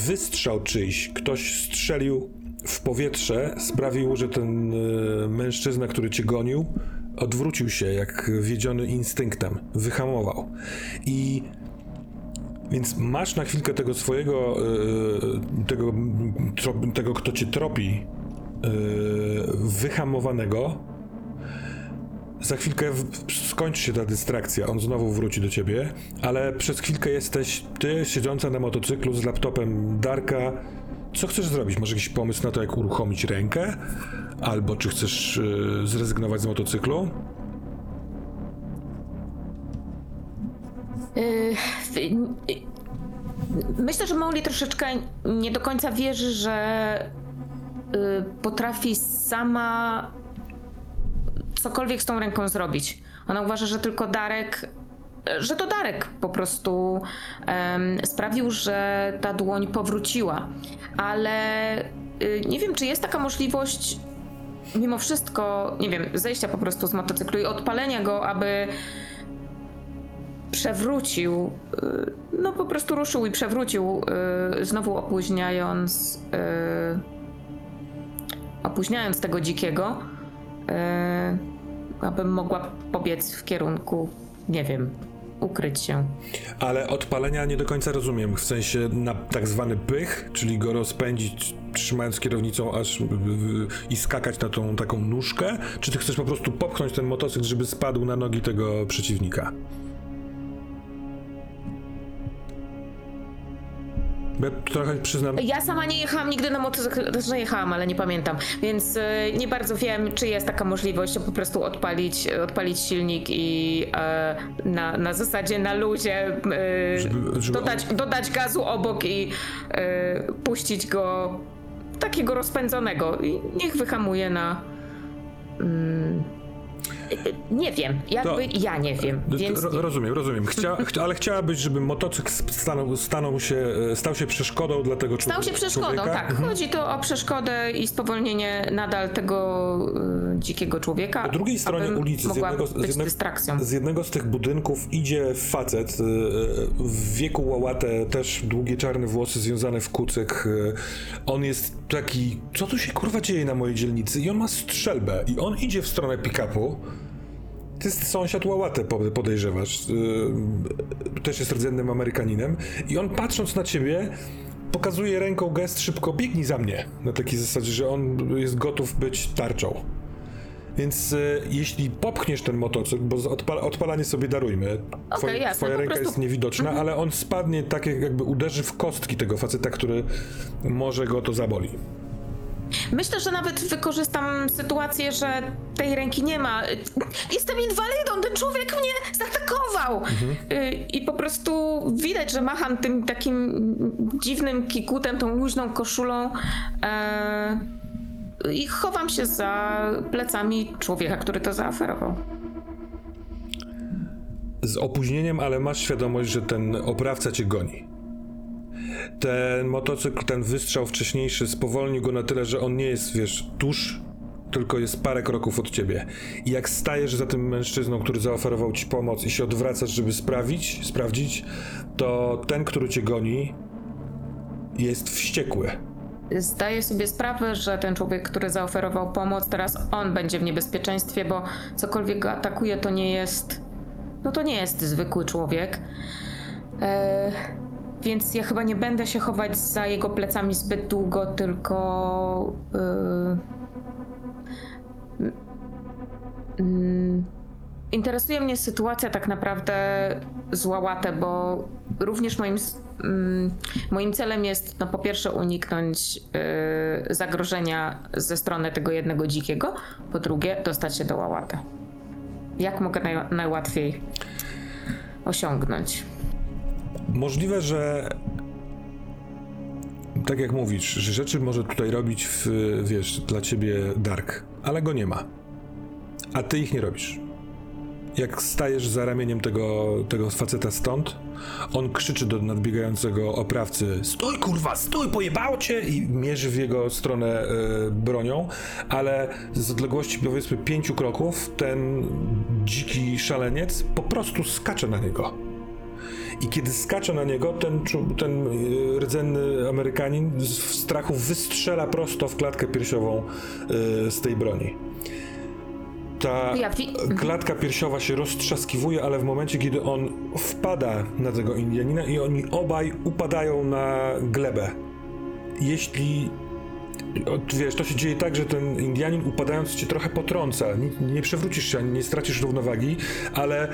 wystrzał czyjś, ktoś strzelił w powietrze, sprawił, że ten e, mężczyzna, który cię gonił, odwrócił się jak wiedziony instynktem, wyhamował. I więc masz na chwilkę tego swojego, e, tego, tego kto cię tropi, yy, wyhamowanego. Za chwilkę skończy się ta dystrakcja, on znowu wróci do ciebie, ale przez chwilkę jesteś ty siedząca na motocyklu z laptopem Darka. Co chcesz zrobić? Masz jakiś pomysł na to, jak uruchomić rękę? Albo czy chcesz yy, zrezygnować z motocyklu? Myślę, że Molly troszeczkę nie do końca wierzy, że y, potrafi sama cokolwiek z tą ręką zrobić. Ona uważa, że tylko Darek, że to Darek po prostu em, sprawił, że ta dłoń powróciła. Ale y, nie wiem, czy jest taka możliwość mimo wszystko, nie wiem, zejścia po prostu z motocyklu i odpalenia go, aby przewrócił, y, no po prostu ruszył i przewrócił, y, znowu opóźniając, y, opóźniając tego dzikiego, abym mogła pobiec w kierunku, nie wiem, ukryć się. Ale odpalenia nie do końca rozumiem, w sensie na tak zwany pych, czyli go rozpędzić trzymając kierownicą aż i skakać na tą taką nóżkę, czy ty chcesz po prostu popchnąć ten motocykl, żeby spadł na nogi tego przeciwnika? Ja trochę przyznam, Ja sama nie jechałam nigdy na motocyklu, znaczy jechałam, ale nie pamiętam, więc y, nie bardzo wiem, czy jest taka możliwość, żeby po prostu odpalić, odpalić silnik i e, na, na zasadzie na luzie y, Żeby- żeby dodać, dodać gazu obok i y, puścić go takiego rozpędzonego. I niech wyhamuje na... Y, nie wiem, jakby To- ja nie wiem, więc ro, rozumiem, rozumiem. Chcia, ale chciałabyś, żeby motocykl stanął, stanął się, e, stał się przeszkodą dla tego Stał się człowieka- przeszkodą, człowieka? tak. Mhm. Chodzi to o przeszkodę i spowolnienie nadal tego y, dzikiego człowieka. Po drugiej stronie ulicy, z jednego, z, jednego, z jednego z tych budynków idzie facet e, w wieku łałatę, też długie czarne włosy związane w kucyk. e, On jest taki, co tu się kurwa dzieje na mojej dzielnicy? I on ma strzelbę i on idzie w stronę pick-upu. Jest sąsiad łałatę, po- podejrzewasz. e, Też jest rdzennym Amerykaninem. I on patrząc na ciebie, pokazuje ręką gest szybko, biegnij za mnie. Na takiej zasadzie, że on jest gotów być tarczą. Więc e, jeśli popchniesz ten motocykl, bo odpala, odpalanie sobie darujmy, twoja, jasne, twoja ręka prostu- jest niewidoczna, ale on spadnie tak jak- jakby uderzy w kostki tego faceta, który może go to zaboli. Myślę, że nawet wykorzystam sytuację, że tej ręki nie ma. Jestem inwalidą, ten człowiek mnie zaatakował! Y, I po prostu widać, że macham tym takim dziwnym kikutem, tą luźną koszulą. e, I chowam się za plecami człowieka, który to zaoferował. Z opóźnieniem, ale masz świadomość, że ten oprawca cię goni. Ten motocykl, ten wystrzał wcześniejszy spowolnił go na tyle, że on nie jest, wiesz, tuż, tylko jest parę kroków od ciebie. I jak stajesz za tym mężczyzną, który zaoferował ci pomoc i się odwracasz, żeby sprawić, sprawdzić, to ten, który cię goni, jest wściekły. Zdaję sobie sprawę, że ten człowiek, który zaoferował pomoc, teraz on będzie w niebezpieczeństwie, bo cokolwiek go atakuje, to nie jest. No to nie jest zwykły człowiek. E, więc ja chyba nie będę się chować za jego plecami zbyt długo, tylko. e, mm, Interesuje mnie sytuacja tak naprawdę z Łałatę, bo również moim, mm, moim celem jest no, po pierwsze uniknąć y, zagrożenia ze strony tego jednego dzikiego, po drugie dostać się do Łałatę. Jak mogę naj, najłatwiej osiągnąć? Możliwe, że tak jak mówisz, że rzeczy może tutaj robić, w, wiesz, dla ciebie Dark, ale go nie ma. A ty ich nie robisz. Jak stajesz za ramieniem tego, tego faceta stąd, on krzyczy do nadbiegającego oprawcy Stój kurwa, stój, pojebało cię! I mierzy w jego stronę e, bronią, ale z odległości powiedzmy pięciu kroków ten dziki szaleniec po prostu skacze na niego. I kiedy skacze na niego, ten, ten y, rdzenny Amerykanin w strachu wystrzela prosto w klatkę piersiową y, z tej broni. Ta wi- klatka piersiowa się roztrzaskiwuje, ale w momencie, kiedy on wpada na tego Indianina i oni obaj upadają na glebę. Jeśli Wiesz, to się dzieje tak, że ten Indianin upadając cię trochę potrąca. Nie, nie przewrócisz się, nie stracisz równowagi, ale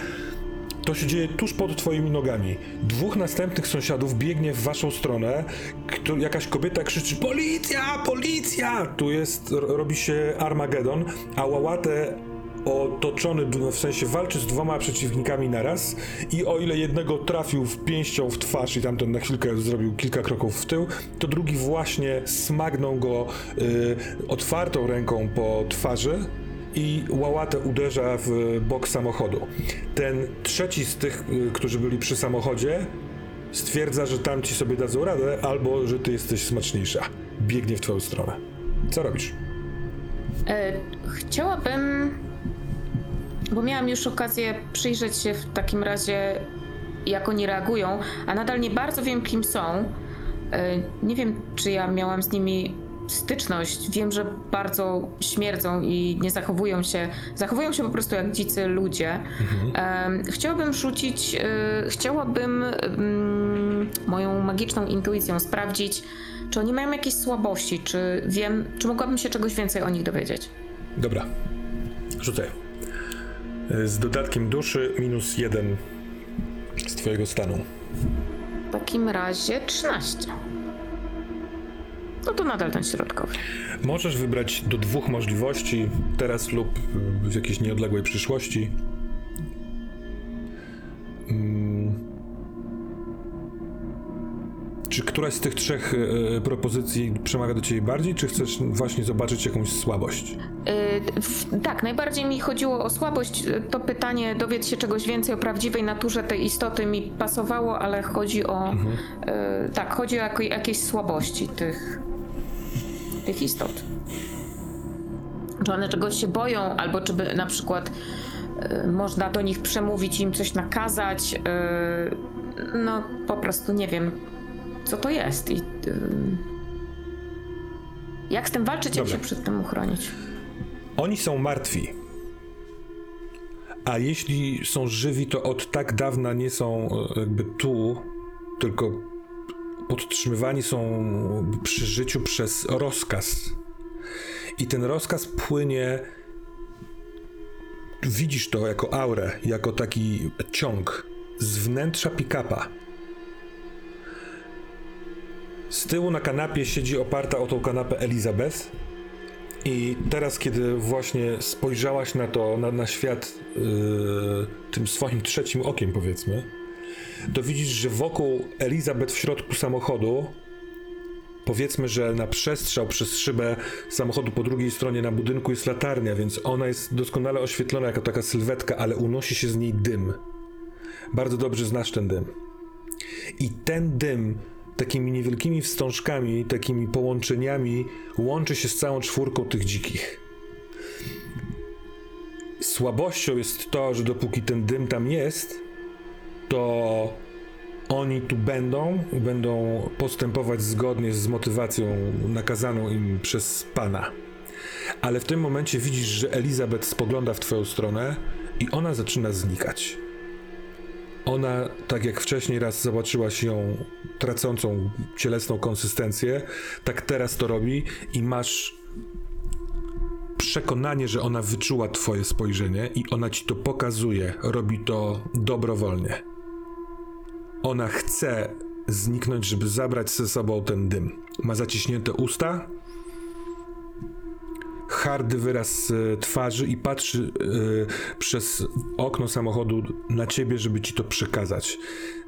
to się dzieje tuż pod twoimi nogami. Dwóch następnych sąsiadów biegnie w waszą stronę. Kto, jakaś kobieta krzyczy policja, policja! Tu jest, ro- robi się Armagedon, a Łałatę otoczony, w sensie walczy z dwoma przeciwnikami naraz i o ile jednego trafił w pięścią w twarz i tamten na chwilkę zrobił kilka kroków w tył, to drugi właśnie smagnął go y, otwartą ręką po twarzy i łałatę uderza w bok samochodu. Ten trzeci z tych, y, którzy byli przy samochodzie, stwierdza, że tamci sobie dadzą radę, albo że ty jesteś smaczniejsza. Biegnie w twoją stronę. Co robisz? E, chciałabym, bo miałam już okazję przyjrzeć się w takim razie jak oni reagują, a nadal nie bardzo wiem, kim są. E, Nie wiem, czy ja miałam z nimi styczność. Wiem, że bardzo śmierdzą i nie zachowują się, zachowują się po prostu jak dzicy ludzie. Em, Chciałabym rzucić, e, chciałabym mm, moją magiczną intuicją sprawdzić, czy oni mają jakieś słabości, czy wiem, czy mogłabym się czegoś więcej o nich dowiedzieć. Dobra. Rzucaj. Y, Z dodatkiem duszy minus jeden z twojego stanu. W takim razie 13. No to nadal ten środkowy. Możesz wybrać do dwóch możliwości, teraz lub w jakiejś nieodległej przyszłości. Mm. Czy któraś z tych trzech y, propozycji przemawia do ciebie bardziej, czy chcesz właśnie zobaczyć jakąś słabość? Yy, w, tak, najbardziej mi chodziło o słabość. To pytanie, dowiedz się czegoś więcej o prawdziwej naturze tej istoty mi pasowało, ale chodzi o. Yy, tak, chodzi o jakieś słabości tych, tych istot. Czy one czegoś się boją, albo czy by na przykład yy, można do nich przemówić, im coś nakazać. Yy, no, po prostu nie wiem, co to jest i. Yy, jak z tym walczyć, jak Dobra. się przed tym uchronić? Oni są martwi. A jeśli są żywi, to od tak dawna nie są jakby tu, tylko podtrzymywani są przy życiu przez rozkaz. I ten rozkaz płynie. Widzisz to jako aurę, jako taki ciąg z wnętrza pick-upa. Z tyłu na kanapie siedzi oparta o tą kanapę Elizabeth. I teraz, kiedy właśnie spojrzałaś na to, na, na świat yy, tym swoim trzecim okiem, powiedzmy, to widzisz, że wokół Elizabeth w środku samochodu, powiedzmy, że na przestrzał przez szybę samochodu po drugiej stronie na budynku jest latarnia, więc ona jest doskonale oświetlona jako taka sylwetka, ale unosi się z niej dym. Bardzo dobrze znasz ten dym. I ten dym takimi niewielkimi wstążkami, takimi połączeniami łączy się z całą czwórką tych dzikich. Słabością jest to, że dopóki ten dym tam jest, to oni tu będą będą postępować zgodnie z motywacją nakazaną im przez Pana. Ale w tym momencie widzisz, że Elizabeth spogląda w twoją stronę i ona zaczyna znikać. Ona, tak jak wcześniej raz zobaczyłaś ją tracącą cielesną konsystencję, tak teraz to robi i masz przekonanie, że ona wyczuła twoje spojrzenie i ona ci to pokazuje. Robi to dobrowolnie. Ona chce zniknąć, żeby zabrać ze sobą ten dym. Ma zaciśnięte usta, hardy wyraz e, twarzy i patrzy e, przez okno samochodu na ciebie, żeby ci to przekazać.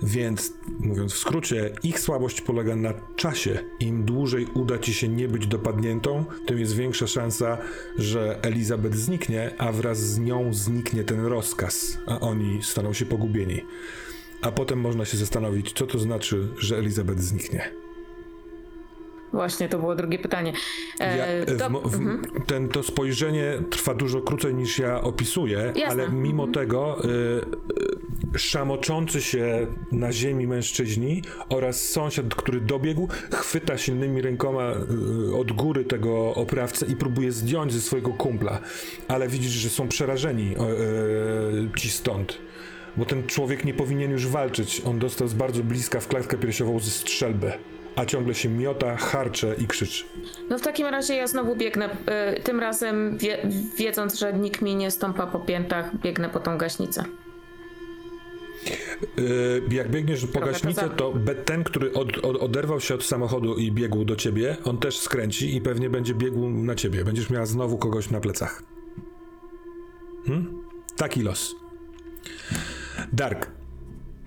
Więc, mówiąc w skrócie, ich słabość polega na czasie. Im dłużej uda ci się nie być dopadniętą, tym jest większa szansa, że Elizabeth zniknie, a wraz z nią zniknie ten rozkaz, a oni staną się pogubieni. A potem można się zastanowić, co to znaczy, że Elizabeth zniknie. Właśnie, to było drugie pytanie. Ja, E, to- w, ten, to spojrzenie trwa dużo krócej niż ja opisuję, Jasne. ale mimo tego y, y, szamoczący się na ziemi mężczyźni oraz sąsiad, który dobiegł, chwyta silnymi rękoma y, od góry tego oprawcę i próbuje zdjąć ze swojego kumpla. Ale widzisz, że są przerażeni ci stąd. Bo ten człowiek nie powinien już walczyć. On dostał z bardzo bliska w klatkę piersiową ze strzelby. A ciągle się miota, harcze i krzyczy. No w takim razie ja znowu biegnę, e, tym razem wie, wiedząc, że nikt mi nie stąpa po piętach, biegnę po tą gaśnicę. Yy, jak biegniesz po Trochę gaśnicę, to za- to be- ten, który od, od, oderwał się od samochodu i biegł do ciebie, on też skręci i pewnie będzie biegł na ciebie. Będziesz miała znowu kogoś na plecach. Hmm? Taki los. Dark,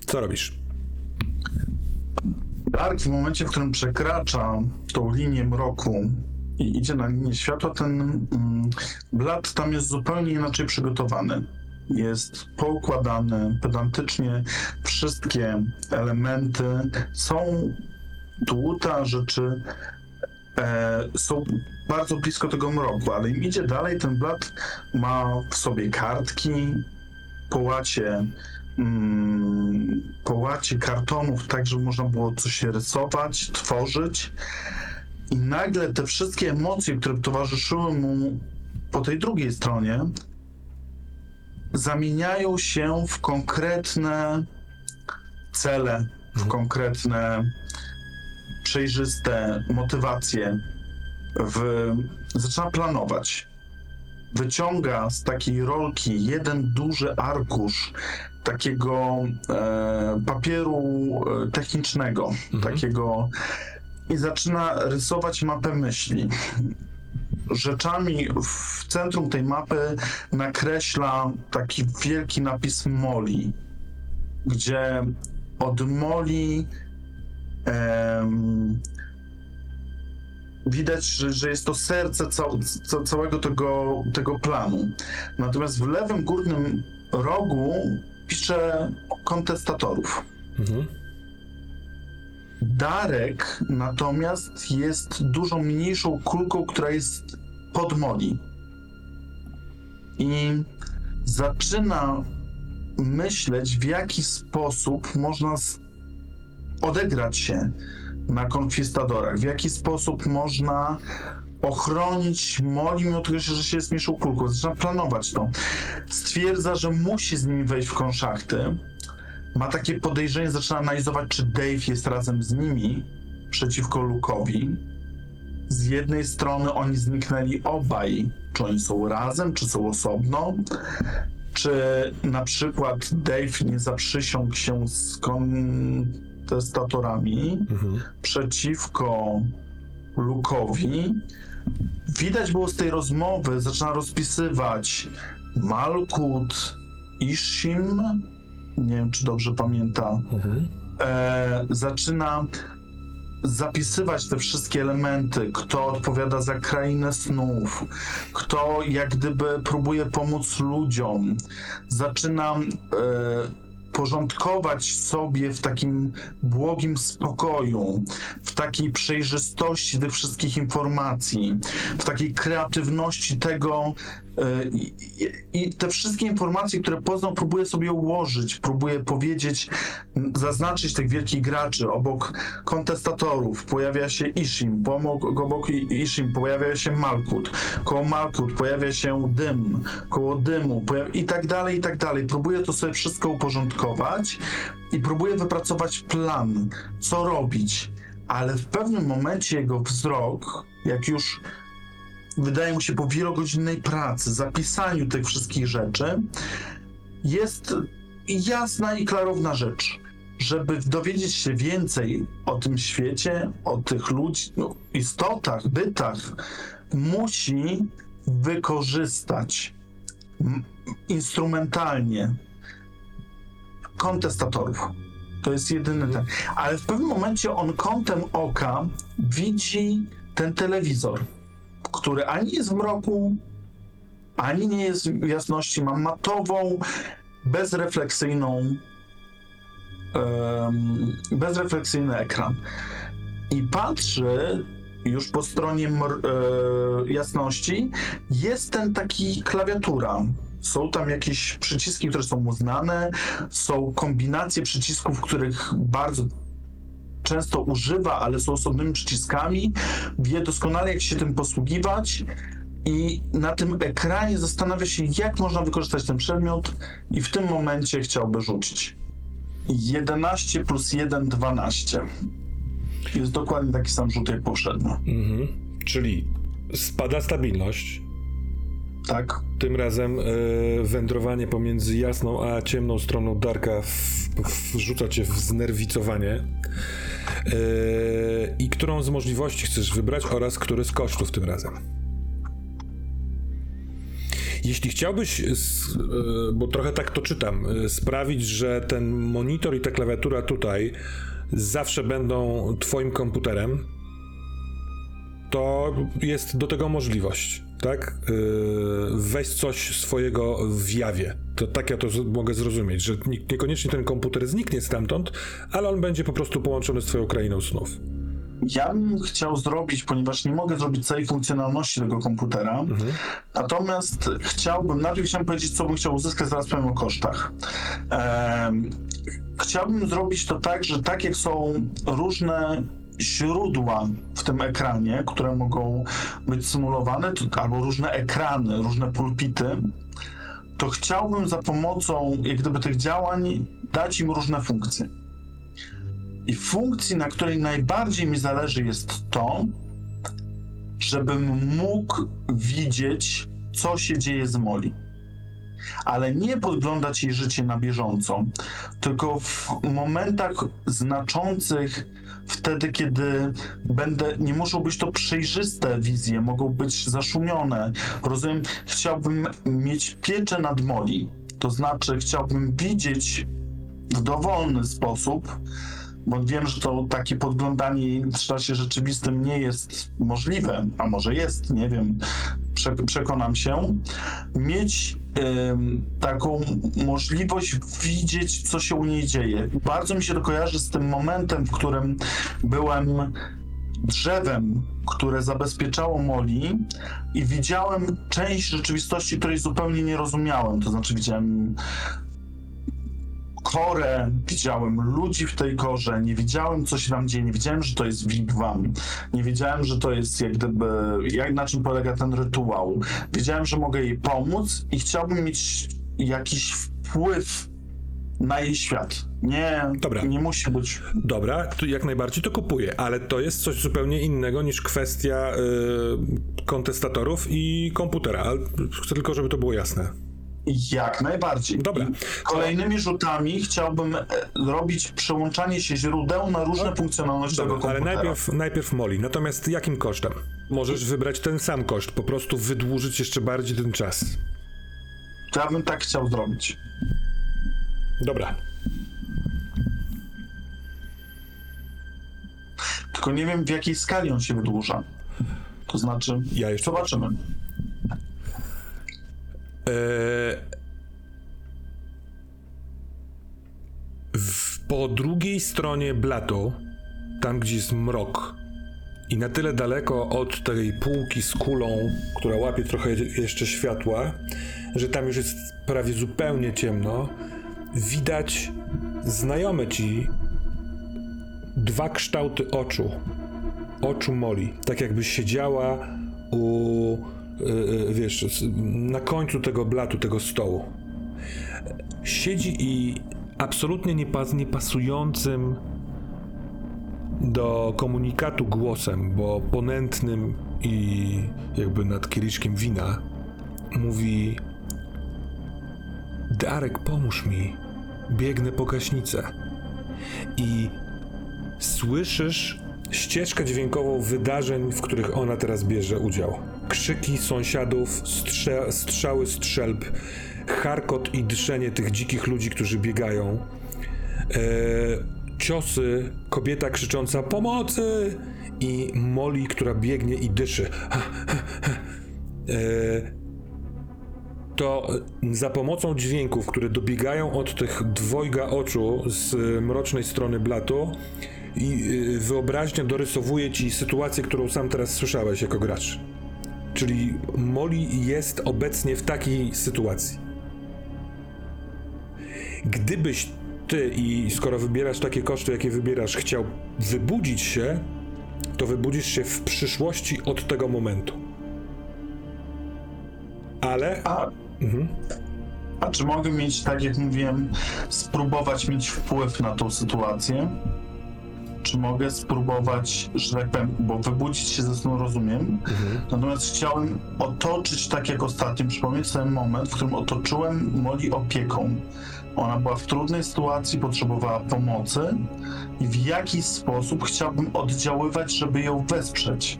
co robisz? Dark w momencie, w którym przekracza tą linię mroku i idzie na linię światła, ten mm, blat tam jest zupełnie inaczej przygotowany. Jest poukładany pedantycznie, wszystkie elementy są dłuta rzeczy e, są bardzo blisko tego mroku, ale im idzie dalej, ten blat ma w sobie kartki, połacie mm, połacie kartonów, tak żeby można było coś rysować, tworzyć. I nagle te wszystkie emocje, które towarzyszyły mu po tej drugiej stronie, zamieniają się w konkretne cele, w konkretne, przejrzyste motywacje. W... Zaczyna planować. Wyciąga z takiej rolki jeden duży arkusz takiego e, papieru e, technicznego, takiego i zaczyna rysować mapę myśli. Rzeczami w centrum tej mapy nakreśla taki wielki napis Moli, gdzie od Moli em, widać, że, że jest to serce cał, ca, całego tego, tego planu. Natomiast w lewym górnym rogu pisze kontestatorów. Mhm. Darek natomiast jest dużo mniejszą kulką, która jest pod Moli. I zaczyna myśleć, w jaki sposób można odegrać się na konkwistadorach, w jaki sposób można ochronić Moli, mimo tego, że się jest mniejszą kulką. Zaczyna planować to. Stwierdza, że musi z nimi wejść w konszachty ma takie podejrzenie, zaczyna analizować, czy Dave jest razem z nimi przeciwko Luke'owi. Z jednej strony oni zniknęli obaj. Czy oni są razem, czy są osobno? Czy na przykład Dave nie zaprzysiągł się z kontestatorami Mhm. przeciwko Luke'owi? Widać było z tej rozmowy, zaczyna rozpisywać Malkut, Ishim, nie wiem czy dobrze pamiętam, Mhm. e, zaczyna zapisywać te wszystkie elementy, kto odpowiada za krainę snów, kto jak gdyby próbuje pomóc ludziom. Zaczyna e, porządkować sobie w takim błogim spokoju, w takiej przejrzystości tych wszystkich informacji, w takiej kreatywności tego i, i, te wszystkie informacje, które poznał, próbuje sobie ułożyć, próbuje powiedzieć, zaznaczyć tych wielkich graczy. Obok kontestatorów pojawia się Ishim, obok, obok Ishim pojawia się Malkut, koło Malkut pojawia się Dym, koło Dymu i tak dalej, i tak dalej. Próbuje to sobie wszystko uporządkować i próbuje wypracować plan, co robić. Ale w pewnym momencie jego wzrok, jak już wydaje mu się po wielogodzinnej pracy, zapisaniu tych wszystkich rzeczy, jest jasna i klarowna rzecz. Żeby dowiedzieć się więcej o tym świecie, o tych ludzi, no, istotach, bytach, musi wykorzystać instrumentalnie kontestatorów. To jest jedyny ten. Ale w pewnym momencie on kątem oka widzi ten telewizor, który ani jest w mroku, ani nie jest w jasności. Ma matową, bezrefleksyjną, em, bezrefleksyjny ekran. I patrzy już po stronie e, jasności, jest ten taki klawiatura. Są tam jakieś przyciski, które są mu znane, są kombinacje przycisków, których bardzo często używa, ale są osobnymi przyciskami. Wie doskonale, jak się tym posługiwać. I na tym ekranie zastanawia się, jak można wykorzystać ten przedmiot, i w tym momencie chciałby rzucić. 11 plus 1, 12. Jest dokładnie taki sam rzut jak poprzednio. Mhm. Czyli spada stabilność. Tak? Tym razem e, wędrowanie pomiędzy jasną a ciemną stroną Darka w, cię w znerwicowanie. E, I którą z możliwości chcesz wybrać oraz który z kosztów tym razem? Jeśli chciałbyś, e, bo trochę tak to czytam, sprawić, że ten monitor i ta klawiatura tutaj zawsze będą twoim komputerem, to jest do tego możliwość, tak? Yy, weź coś swojego w jawie. To tak ja to mogę zrozumieć, że nie- niekoniecznie ten komputer zniknie stamtąd, ale on będzie po prostu połączony z twoją krainą snów. Ja bym chciał zrobić, ponieważ nie mogę zrobić całej funkcjonalności tego komputera, natomiast chciałbym, najpierw chciałem powiedzieć, co bym chciał uzyskać, zaraz powiem o kosztach. Em, chciałbym zrobić to tak, że tak jak są różne źródła w tym ekranie, które mogą być symulowane, albo różne ekrany, różne pulpity, to chciałbym za pomocą jak gdyby tych działań dać im różne funkcje. I funkcji, na której najbardziej mi zależy, jest to, żebym mógł widzieć, co się dzieje z Moli. Ale nie podglądać jej życie na bieżąco, tylko w momentach znaczących, wtedy, kiedy będę, nie muszą być to przejrzyste wizje, mogą być zaszumione. Rozumiem, chciałbym mieć pieczę nad Moli. To znaczy, chciałbym widzieć w dowolny sposób, bo wiem, że to takie podglądanie w czasie rzeczywistym nie jest możliwe, a może jest, nie wiem, prze, przekonam się, mieć em, taką możliwość widzieć, co się u niej dzieje. Bardzo mi się to kojarzy z tym momentem, w którym byłem drzewem, które zabezpieczało Moli i widziałem część rzeczywistości, której zupełnie nie rozumiałem. To znaczy widziałem korę, widziałem ludzi w tej korze, nie wiedziałem, co się tam dzieje, nie wiedziałem, że to jest wigwam, nie wiedziałem, że to jest jak gdyby, jak, na czym polega ten rytuał. Wiedziałem, że mogę jej pomóc i chciałbym mieć jakiś wpływ na jej świat. Nie, Dobra. nie musi być Dobra, jak najbardziej to kupuję, ale to jest coś zupełnie innego niż kwestia y, kontestatorów i komputera. Chcę tylko, żeby to było jasne. Jak najbardziej. Dobra. I kolejnymi rzutami chciałbym e, robić przełączanie się źródeł na różne funkcjonalności tego Dobra, ale komputera. najpierw, najpierw Moli. Natomiast jakim kosztem? Możesz wybrać ten sam koszt, po prostu wydłużyć jeszcze bardziej ten czas. Ja bym tak chciał zrobić. Dobra. Tylko nie wiem, w jakiej skali on się wydłuża. To znaczy, Ja jeszcze- zobaczymy. Eee, w, po drugiej stronie blatu, tam gdzie jest mrok i na tyle daleko od tej półki z kulą, która łapie trochę jeszcze światła, że tam już jest prawie zupełnie ciemno, widać znajome ci dwa kształty oczu. Oczu Moli. Tak jakby siedziała u, wiesz, s- na końcu tego blatu, tego stołu. Siedzi i absolutnie niepas, niepasującym do komunikatu głosem, bo ponętnym i jakby nad kieliszkiem wina mówi Darek, pomóż mi. Biegnę po gaśnicę. I słyszysz ścieżkę dźwiękową wydarzeń, w których ona teraz bierze udział. Krzyki sąsiadów, strze- strzały strzelb, charkot i dyszenie tych dzikich ludzi, którzy biegają. E, ciosy, kobieta krzycząca pomocy i Molly, która biegnie i dyszy. E, to za pomocą dźwięków, które dobiegają od tych dwojga oczu z mrocznej strony blatu i y, wyobraźnia dorysowuje ci sytuację, którą sam teraz słyszałeś jako gracz. Czyli Molly jest obecnie w takiej sytuacji. Gdybyś ty i skoro wybierasz takie koszty, jakie wybierasz, chciał wybudzić się, to wybudzisz się w przyszłości od tego momentu. Ale A, a czy mogę mieć, tak jak mówiłem, spróbować mieć wpływ na tą sytuację? Czy mogę spróbować, że tak powiem, bo wybudzić się ze snu rozumiem, natomiast chciałem otoczyć, tak jak ostatnio, przypomnieć sobie moment, w którym otoczyłem Moli opieką. Ona była w trudnej sytuacji, potrzebowała pomocy i w jaki sposób chciałbym oddziaływać, żeby ją wesprzeć,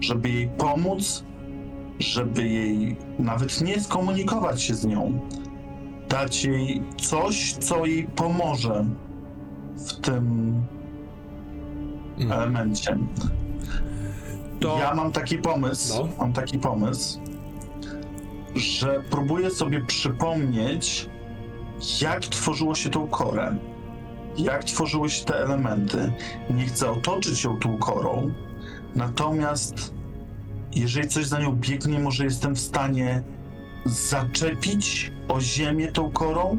żeby jej pomóc, żeby jej nawet nie skomunikować się z nią, dać jej coś, co jej pomoże w tym elemencie. to. Ja mam taki pomysł, No. mam taki pomysł, że próbuję sobie przypomnieć, jak tworzyło się tą korę, jak tworzyły się te elementy. Nie chcę otoczyć ją tą korą, natomiast jeżeli coś za nią biegnie, może jestem w stanie zaczepić o ziemię tą korą,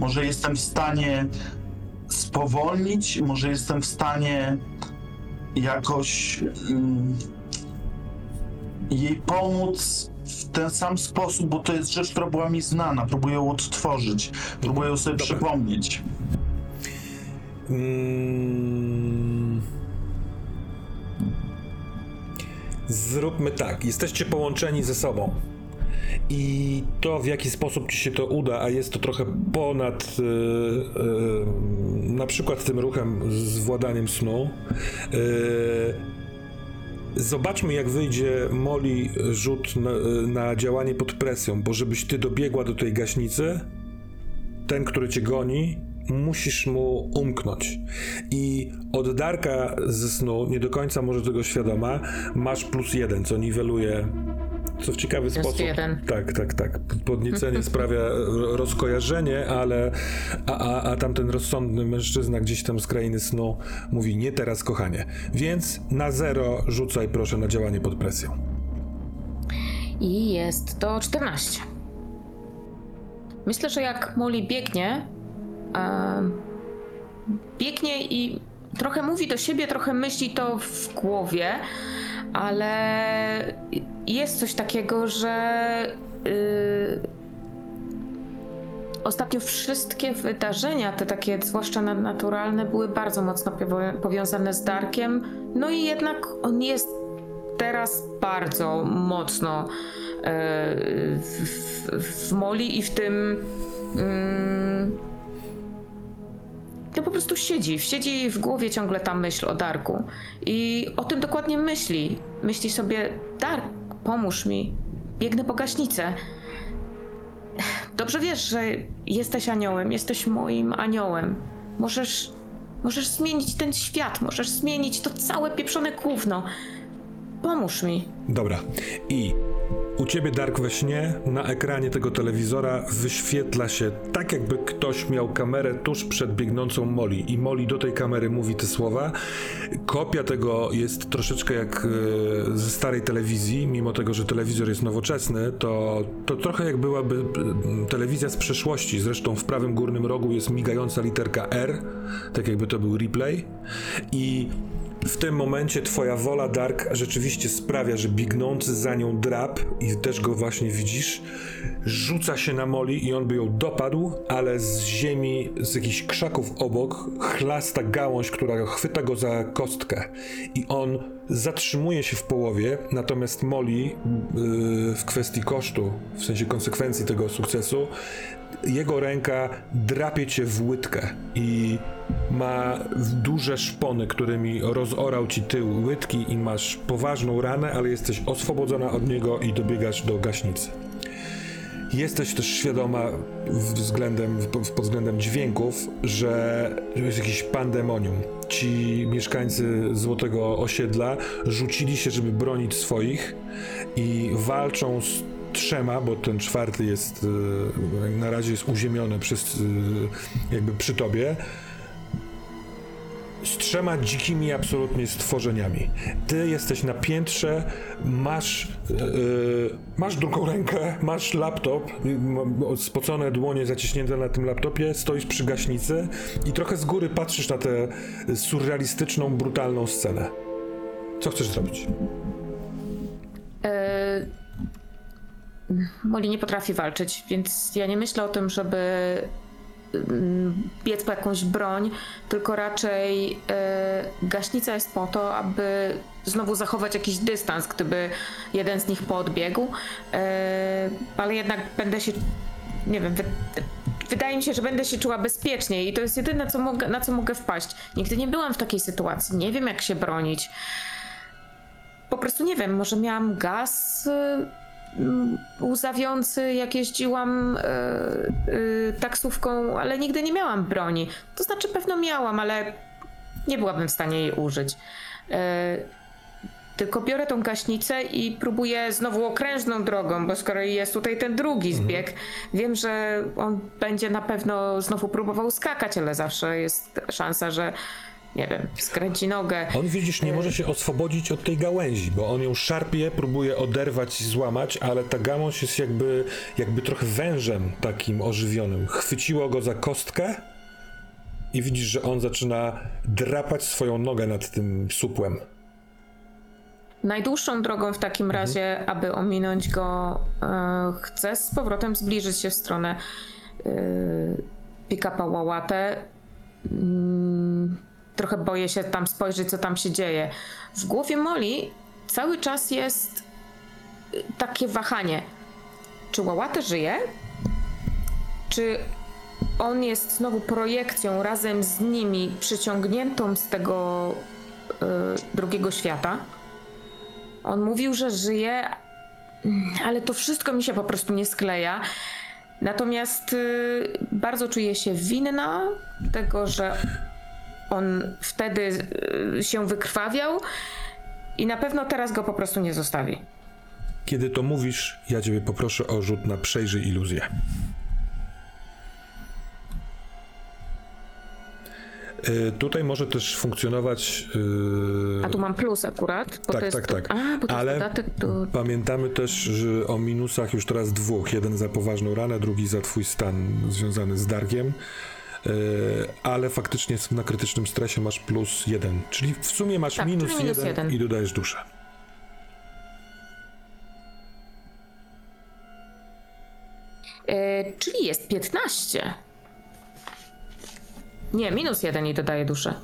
może jestem w stanie spowolnić, może jestem w stanie jakoś mm, jej pomóc w ten sam sposób, bo to jest rzecz, która była mi znana. Próbuję ją odtworzyć, próbuję ją sobie Dobra. przypomnieć. Mm. Zróbmy tak. Jesteście połączeni ze sobą. I to, w jaki sposób ci się to uda, a jest to trochę ponad y, y, na przykład tym ruchem z władaniem snu. y, Zobaczmy, jak wyjdzie Moli rzut na, na działanie pod presją, bo żebyś ty dobiegła do tej gaśnicy, ten, który cię goni, musisz mu umknąć. I od Darka ze snu, nie do końca może tego świadoma, masz plus jeden, co niweluje. Co w ciekawy sposób. jeden. Tak, tak, tak. Podniecenie sprawia ro- rozkojarzenie, ale. A, a, a tamten rozsądny mężczyzna gdzieś tam z krainy snu mówi: Nie teraz, kochanie. Więc na zero rzucaj proszę na działanie pod presją. I jest to 14. Myślę, że jak Molly biegnie, biegnie i trochę mówi do siebie, trochę myśli to w głowie, ale jest coś takiego, że y, ostatnio wszystkie wydarzenia, te takie zwłaszcza nadnaturalne, były bardzo mocno powiązane z Darkiem. No i jednak on jest teraz bardzo mocno e, w, w, w Moli i w tym. Mm, to po prostu siedzi, siedzi w głowie ciągle ta myśl o Darku. I o tym dokładnie myśli. Myśli sobie, Dark, pomóż mi, biegnę po gaśnicę. Dobrze wiesz, że jesteś aniołem, jesteś moim aniołem. Możesz, możesz zmienić ten świat, możesz zmienić to całe pieprzone gówno. Pomóż mi. Dobra. I u ciebie, Dark, we śnie na ekranie tego telewizora wyświetla się tak, jakby ktoś miał kamerę tuż przed biegnącą Molly. I Molly do tej kamery mówi te słowa. Kopia tego jest troszeczkę jak e, ze starej telewizji, mimo tego, że telewizor jest nowoczesny, to, to trochę jak byłaby e, telewizja z przeszłości. Zresztą w prawym górnym rogu jest migająca literka R, tak jakby to był replay. I w tym momencie twoja wola, Dark, rzeczywiście sprawia, że biegnący za nią drap, i też go właśnie widzisz, rzuca się na Moli i on by ją dopadł, ale z ziemi, z jakichś krzaków obok, chlasta gałąź, która chwyta go za kostkę. I on zatrzymuje się w połowie, natomiast Moli yy, w kwestii kosztu, w sensie konsekwencji tego sukcesu, jego ręka drapie cię w łydkę i ma duże szpony, którymi rozorał ci tył łydki i masz poważną ranę, ale jesteś oswobodzona od niego i dobiegasz do gaśnicy. Jesteś też świadoma względem, pod względem dźwięków, że jest jakiś pandemonium. Ci mieszkańcy Złotego Osiedla rzucili się, żeby bronić swoich i walczą z trzema, bo ten czwarty jest e, na razie jest uziemiony przez e, jakby przy tobie z trzema dzikimi absolutnie stworzeniami. Ty jesteś na piętrze, masz, yy, masz drugą rękę, masz laptop, yy, spocone dłonie zaciśnięte na tym laptopie, stoisz przy gaśnicy i trochę z góry patrzysz na tę surrealistyczną, brutalną scenę. Co chcesz zrobić? E, Molly nie potrafi walczyć, więc ja nie myślę o tym, żeby mm, biec po jakąś broń, tylko raczej e, gaśnica jest po to, aby znowu zachować jakiś dystans, gdyby jeden z nich podbiegł, e, ale jednak będę się, nie wiem, wy, wydaje mi się, że będę się czuła bezpiecznie i to jest jedyne, co mogę, na co mogę wpaść. Nigdy nie byłam w takiej sytuacji, nie wiem jak się bronić. Po prostu nie wiem, może miałam gaz y, mm, łzawiący, jak jeździłam y, y, taksówką, ale nigdy nie miałam broni. To znaczy pewno miałam, ale nie byłabym w stanie jej użyć. Y, tylko biorę tą gaśnicę i próbuję znowu okrężną drogą, bo skoro jest tutaj ten drugi zbieg, wiem, że on będzie na pewno znowu próbował skakać, ale zawsze jest szansa, że nie wiem, skręci nogę. On widzisz, nie może się oswobodzić od tej gałęzi, bo on ją szarpie, próbuje oderwać i złamać, ale ta gałąź jest jakby, jakby trochę wężem takim ożywionym. Chwyciło go za kostkę i widzisz, że on zaczyna drapać swoją nogę nad tym supłem. Najdłuższą drogą w takim razie, aby ominąć go, e, chcę z powrotem zbliżyć się w stronę e, pick-upa Łałatę. Mm, trochę boję się tam spojrzeć, co tam się dzieje. W głowie Moli cały czas jest e, takie wahanie. Czy Łałatę żyje? Czy on jest znowu projekcją razem z nimi przyciągniętą z tego e, drugiego świata? On mówił, że żyje, ale to wszystko mi się po prostu nie skleja. Natomiast y, bardzo czuję się winna tego, że on wtedy y, się wykrwawiał i na pewno teraz go po prostu nie zostawi. Kiedy to mówisz, ja ciebie poproszę o rzut na przejrzyj iluzję. Y, tutaj może też funkcjonować. y, A tu mam plus akurat. Bo Tak, to jest tak, tak. A, bo to Ale- dodatek do... Pamiętamy też że o minusach już teraz dwóch. Jeden za poważną ranę, drugi za twój stan związany z Dargiem. Yy, ale faktycznie na krytycznym stresie masz plus jeden. Czyli w sumie masz Tak, minus, minus jeden, jeden. i dodajesz duszę. E, czyli jest 15. Nie, minus jeden i dodaję duszę.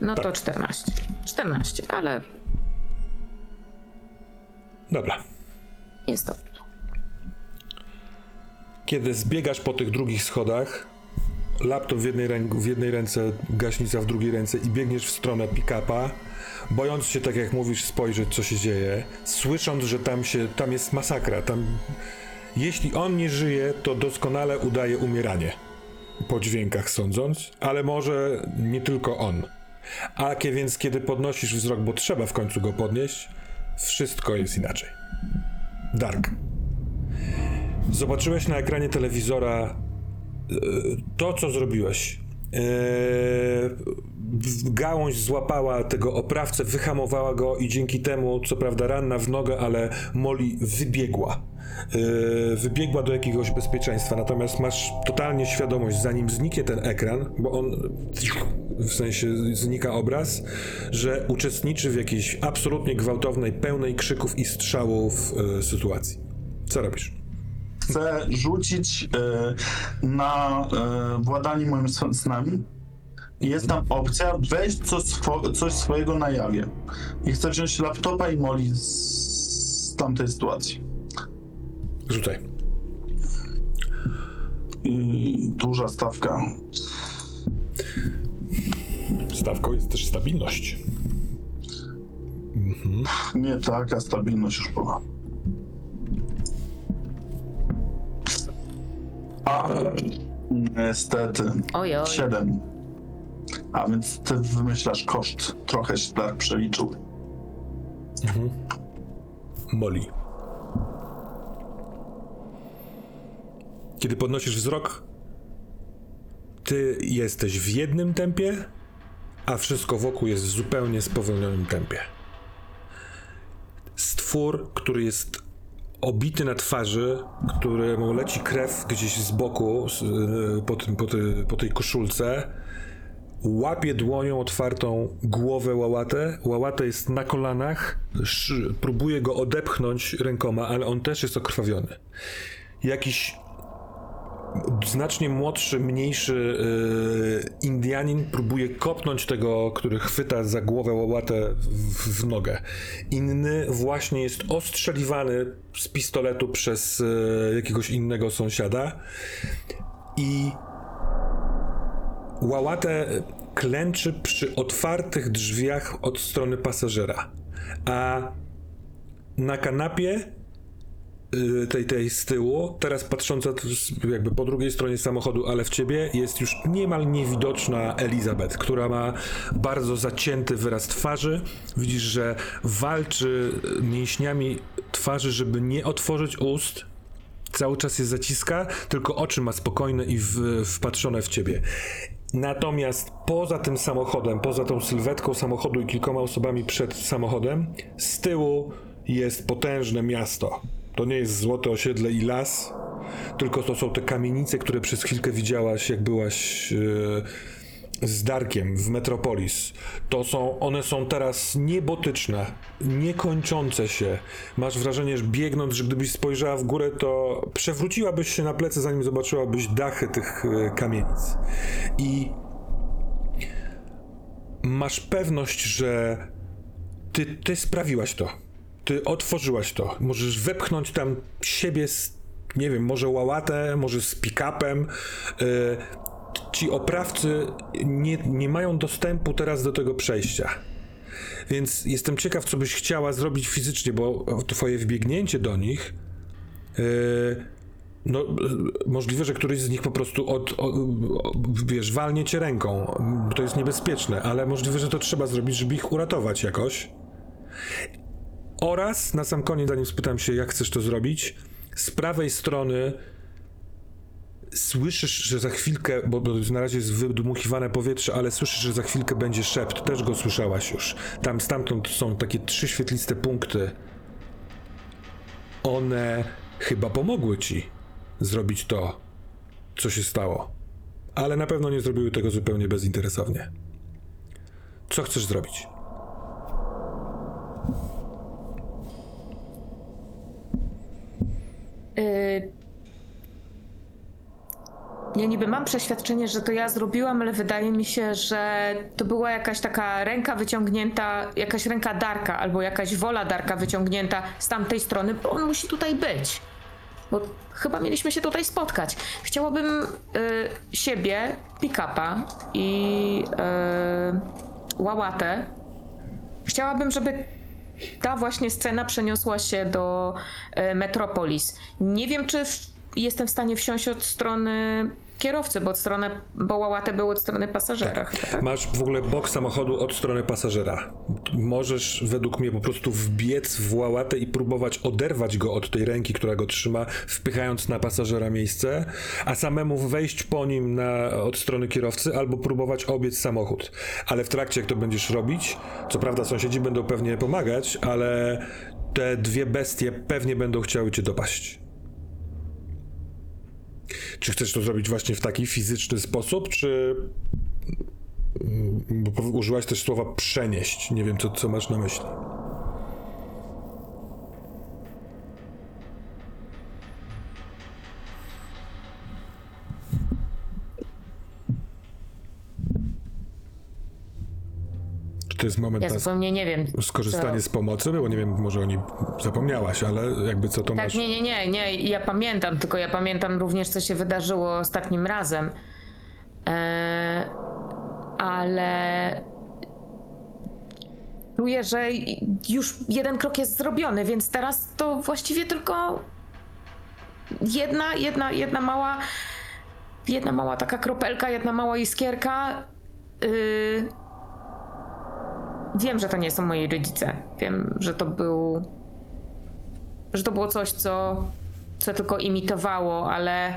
No to Tak. 14. 14, ale Dobra. jest dobrze. Kiedy zbiegasz po tych drugich schodach, laptop w jednej, ręk- w jednej ręce, gaśnica w drugiej ręce i biegniesz w stronę pick-upa, bojąc się, tak jak mówisz, spojrzeć, co się dzieje, słysząc, że tam się, tam jest masakra, tam... Jeśli on nie żyje, to doskonale udaje umieranie. Po dźwiękach sądząc, ale może nie tylko on. A więc kiedy podnosisz wzrok, bo trzeba w końcu go podnieść, wszystko jest inaczej. Dark. Zobaczyłeś na ekranie telewizora to, co zrobiłeś. E, gałąź złapała tego oprawcę, wyhamowała go i dzięki temu, co prawda ranna w nogę, ale Molly wybiegła. E, wybiegła do jakiegoś bezpieczeństwa, natomiast masz totalnie świadomość, zanim zniknie ten ekran, bo on w sensie znika obraz, że uczestniczy w jakiejś absolutnie gwałtownej, pełnej krzyków i strzałów e, sytuacji. Co robisz? Chcę rzucić e, na e, władanie moimi s- snami. Jest tam opcja wejść co swo, coś swojego na jawie. I chcę wziąć laptopa i moli z, tamtej sytuacji. Rzucaj. I duża stawka. Stawką jest też stabilność. Nie taka stabilność już była. A, niestety. Oj, oj. 7. A więc ty wymyślasz koszt. Trochę się tak przeliczył. Molly. Kiedy podnosisz wzrok, ty jesteś w jednym tempie, a wszystko wokół jest w zupełnie spowolnionym tempie. Stwór, który jest obity na twarzy, któremu leci krew gdzieś z boku y, po, tym, po, tej, po tej koszulce, łapie dłonią otwartą głowę łałatę. Łałatę jest na kolanach, próbuje go odepchnąć rękoma, ale on też jest okrwawiony. Jakiś znacznie młodszy, mniejszy yy, Indianin próbuje kopnąć tego, który chwyta za głowę łałatę w, w nogę. Inny właśnie jest ostrzeliwany z pistoletu przez yy, jakiegoś innego sąsiada i Łałatę klęczy przy otwartych drzwiach od strony pasażera, a na kanapie y, tej, tej z tyłu, teraz patrząca jakby po drugiej stronie samochodu, ale w ciebie, jest już niemal niewidoczna Elizabeth, która ma bardzo zacięty wyraz twarzy. Widzisz, że walczy mięśniami twarzy, żeby nie otworzyć ust, cały czas je zaciska, tylko oczy ma spokojne i w, wpatrzone w ciebie. Natomiast poza tym samochodem, poza tą sylwetką samochodu i kilkoma osobami przed samochodem, z tyłu jest potężne miasto. To nie jest złote osiedle i las, tylko to są te kamienice, które przez chwilkę widziałaś, jak byłaś e, z Darkiem w Metropolis, to są, one są teraz niebotyczne, niekończące się. Masz wrażenie, że biegnąc, że gdybyś spojrzała w górę, to przewróciłabyś się na plecy, zanim zobaczyłabyś dachy tych e, kamienic. I masz pewność, że ty, ty sprawiłaś to. Ty otworzyłaś to. Możesz wepchnąć tam siebie z, nie wiem, może łałatę, może z pick-upem. Y, ci oprawcy nie, nie mają dostępu teraz do tego przejścia. Więc jestem ciekaw, co byś chciała zrobić fizycznie, bo twoje wbiegnięcie do nich. y, no, y, możliwe, że któryś z nich po prostu od, o, o, wiesz, walnie cię ręką. To jest niebezpieczne, ale możliwe, że to trzeba zrobić, żeby ich uratować jakoś. Oraz, na sam koniec, zanim spytam się, jak chcesz to zrobić, z prawej strony słyszysz, że za chwilkę, bo, bo na razie jest wydmuchiwane powietrze, ale słyszysz, że za chwilkę będzie szept. Też go słyszałaś już. Tam stamtąd są takie trzy świetliste punkty. One chyba pomogły ci zrobić to, co się stało. Ale na pewno nie zrobiły tego zupełnie bezinteresownie. Co chcesz zrobić? Y, Ja niby mam przeświadczenie, że to ja zrobiłam, ale wydaje mi się, że to była jakaś taka ręka wyciągnięta, jakaś ręka Darka, albo jakaś wola Darka wyciągnięta z tamtej strony, bo on musi tutaj być. Bo chyba mieliśmy się tutaj spotkać. Chciałabym y, siebie, pick-upa i y, łałatę. Chciałabym, żeby ta właśnie scena przeniosła się do e, Metropolis. Nie wiem, czy w, jestem w stanie wsiąść od strony kierowcy, bo od strony, bo łałatę był od strony pasażera. Chyba, tak? Masz w ogóle bok samochodu od strony pasażera. Możesz według mnie po prostu wbiec w łałatę i próbować oderwać go od tej ręki, która go trzyma, wpychając na pasażera miejsce, a samemu wejść po nim na, od strony kierowcy albo próbować obiec samochód. Ale w trakcie, jak to będziesz robić, co prawda sąsiedzi będą pewnie pomagać, ale te dwie bestie pewnie będą chciały cię dopaść. Czy chcesz to zrobić właśnie w taki fizyczny sposób, czy Mm, użyłaś też słowa przenieść. Nie wiem, co, co masz na myśli. Czy to jest moment Ja na zupełnie nie wiem. skorzystanie co- z pomocy? Bo nie wiem, może o niej zapomniałaś, ale jakby co to Tak, masz... nie, nie, nie, nie. Ja pamiętam, tylko ja pamiętam również, co się wydarzyło ostatnim razem. E, ale czuję, że już jeden krok jest zrobiony, więc teraz to właściwie tylko jedna, jedna, jedna mała, jedna mała taka kropelka, jedna mała iskierka. Y, wiem, że to nie są moi rodzice. Wiem, że to był że to było coś, co, co tylko imitowało, ale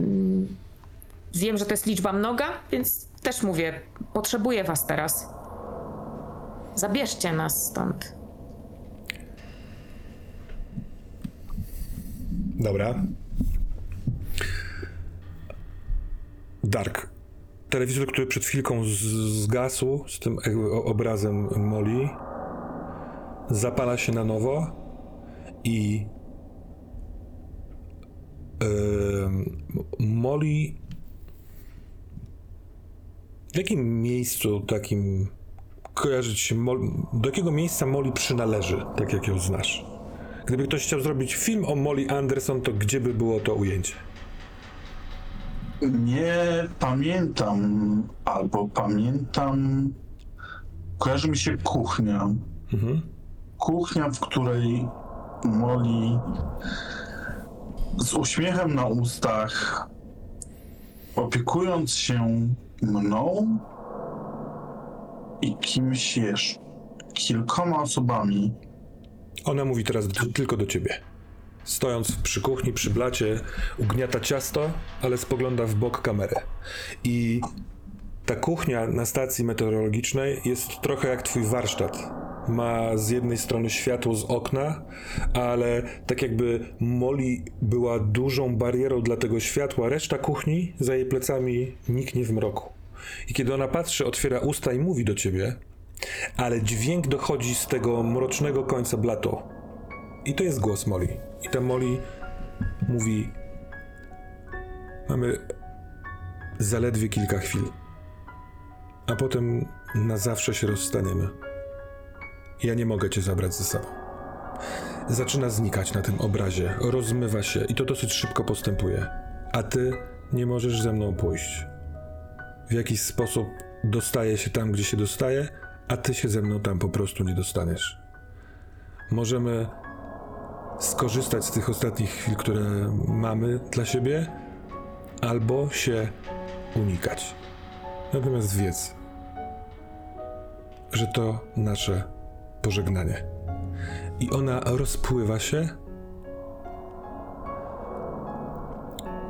mm, wiem, że to jest liczba mnoga, więc też mówię, potrzebuję was teraz. Zabierzcie nas stąd. Dobra. Dark. Telewizor, który przed chwilką zgasł z tym obrazem Molly, zapala się na nowo i em, Molly w jakim miejscu takim kojarzy ci się do jakiego miejsca Molly przynależy, tak jak ją znasz? Gdyby ktoś chciał zrobić film o Molly Anderson, to gdzie by było to ujęcie? Nie pamiętam, albo pamiętam. Kojarzy mi się kuchnia. Kuchnia, w której Molly z uśmiechem na ustach, opiekując się mną i kimś jeszcze, kilkoma osobami, Ona mówi teraz do, tylko do ciebie. Stojąc przy kuchni, przy blacie, ugniata ciasto, ale spogląda w bok kamery. I ta kuchnia na stacji meteorologicznej jest trochę jak twój warsztat. ma z jednej strony światło z okna, ale tak jakby Molly była dużą barierą dla tego światła, reszta kuchni za jej plecami niknie w mroku. I kiedy ona patrzy, otwiera usta i mówi do ciebie, ale dźwięk dochodzi z tego mrocznego końca blato. I to jest głos Molly. I ta Molly mówi: Mamy zaledwie kilka chwil, a potem na zawsze się rozstaniemy. Ja nie mogę cię zabrać ze sobą. Zaczyna znikać na tym obrazie, rozmywa się i to dosyć szybko postępuje. A ty nie możesz ze mną pójść. W jakiś sposób dostaje się tam, gdzie się dostaje, a ty się ze mną tam po prostu nie dostaniesz. Możemy skorzystać z tych ostatnich chwil, które mamy dla siebie, albo się unikać. Natomiast wiedz, że to nasze pożegnanie. I ona rozpływa się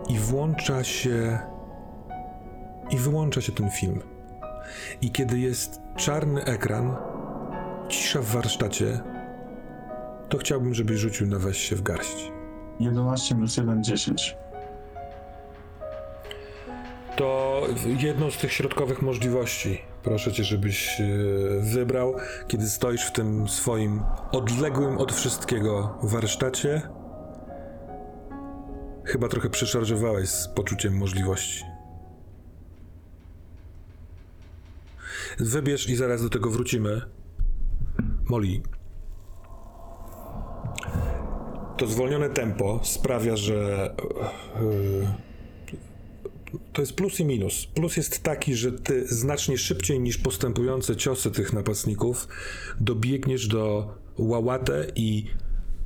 i włącza się i wyłącza się ten film. I kiedy jest czarny ekran, cisza w warsztacie, to chciałbym, żebyś rzucił na weź się w garść. 11 minus 1, 10. To jedną z tych środkowych możliwości. Proszę cię, żebyś e, wybrał, kiedy stoisz w tym swoim odległym od wszystkiego warsztacie. Chyba trochę przeszarżowałeś z poczuciem możliwości. Wybierz i zaraz do tego wrócimy. Molly. To zwolnione tempo sprawia, że. Yy, to jest plus i minus. Plus jest taki, że ty znacznie szybciej niż postępujące ciosy tych napastników dobiegniesz do łałatę i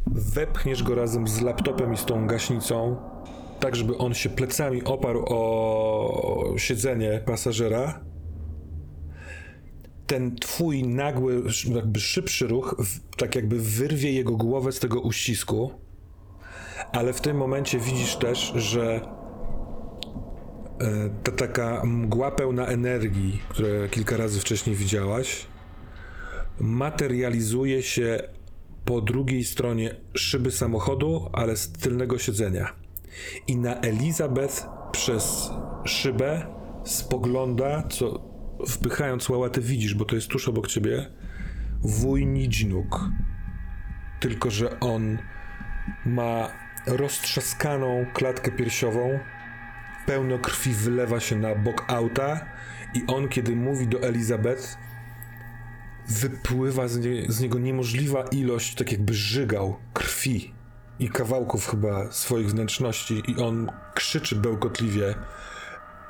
wepchniesz go razem z laptopem i z tą gaśnicą, tak żeby on się plecami oparł o siedzenie pasażera. Ten twój nagły, jakby szybszy ruch, tak jakby wyrwie jego głowę z tego uścisku, ale w tym momencie widzisz też, że E, ta taka mgła pełna energii, które kilka razy wcześniej widziałaś, materializuje się po drugiej stronie szyby samochodu, ale z tylnego siedzenia. I na Elizabeth przez szybę spogląda, co wpychając łałatę widzisz, bo to jest tuż obok ciebie, wuj Nidźnuk. Tylko, że on ma roztrzaskaną klatkę piersiową, pełno krwi wylewa się na bok auta i on, kiedy mówi do Elizabeth, wypływa z, nie, z niego niemożliwa ilość, tak jakby żygał krwi i kawałków chyba swoich wnętrzności i on krzyczy bełkotliwie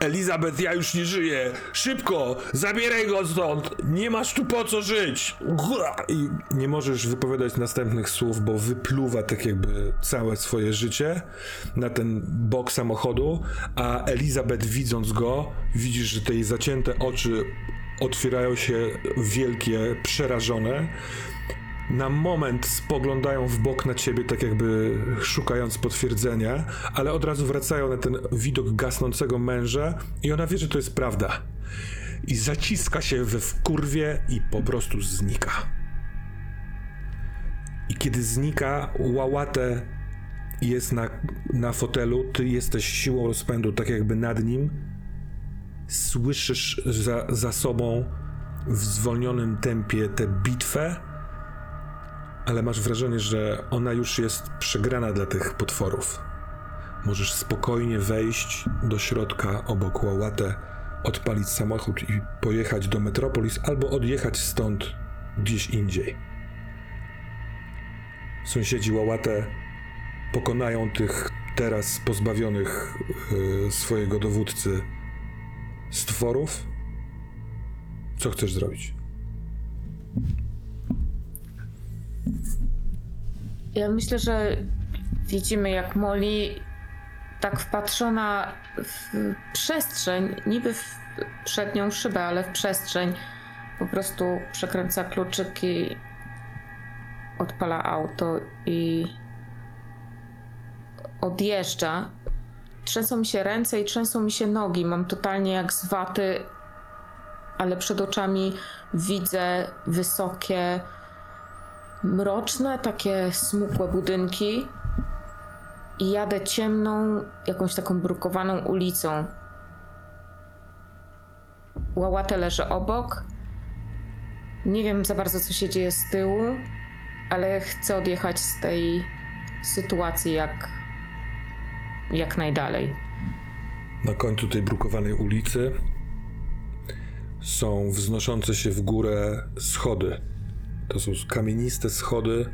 Elizabeth, ja już nie żyję! Szybko! Zabieraj go stąd! Nie masz tu po co żyć! I nie możesz wypowiadać następnych słów, bo wypluwa tak jakby całe swoje życie na ten bok samochodu, a Elizabeth widząc go, widzisz, że te jej zacięte oczy otwierają się wielkie, przerażone. Na moment spoglądają w bok na ciebie, tak jakby szukając potwierdzenia, ale od razu wracają na ten widok gasnącego męża i ona wie, że to jest prawda. I zaciska się we wkurwie i po prostu znika. I kiedy znika, łałatę jest na, na fotelu, ty jesteś siłą rozpędu, tak jakby nad nim. Słyszysz za, za sobą w zwolnionym tempie tę bitwę, ale masz wrażenie, że ona już jest przegrana dla tych potworów. Możesz spokojnie wejść do środka obok Łałatę, odpalić samochód i pojechać do Metropolis albo odjechać stąd gdzieś indziej. Sąsiedzi Łałatę pokonają tych teraz pozbawionych y, swojego dowódcy stworów. Co chcesz zrobić? Ja myślę, że widzimy jak Molly tak wpatrzona w przestrzeń, niby w przednią szybę, ale w przestrzeń, po prostu przekręca kluczyki, odpala auto i odjeżdża. Trzęsą mi się ręce i trzęsą mi się nogi. Mam totalnie jak z waty, ale przed oczami widzę wysokie, mroczne, takie smukłe budynki i jadę ciemną, jakąś taką brukowaną ulicą. Łałatę leży obok. Nie wiem za bardzo, co się dzieje z tyłu, ale chcę odjechać z tej sytuacji jak, jak najdalej. Na końcu tej brukowanej ulicy są wznoszące się w górę schody. To są kamieniste schody,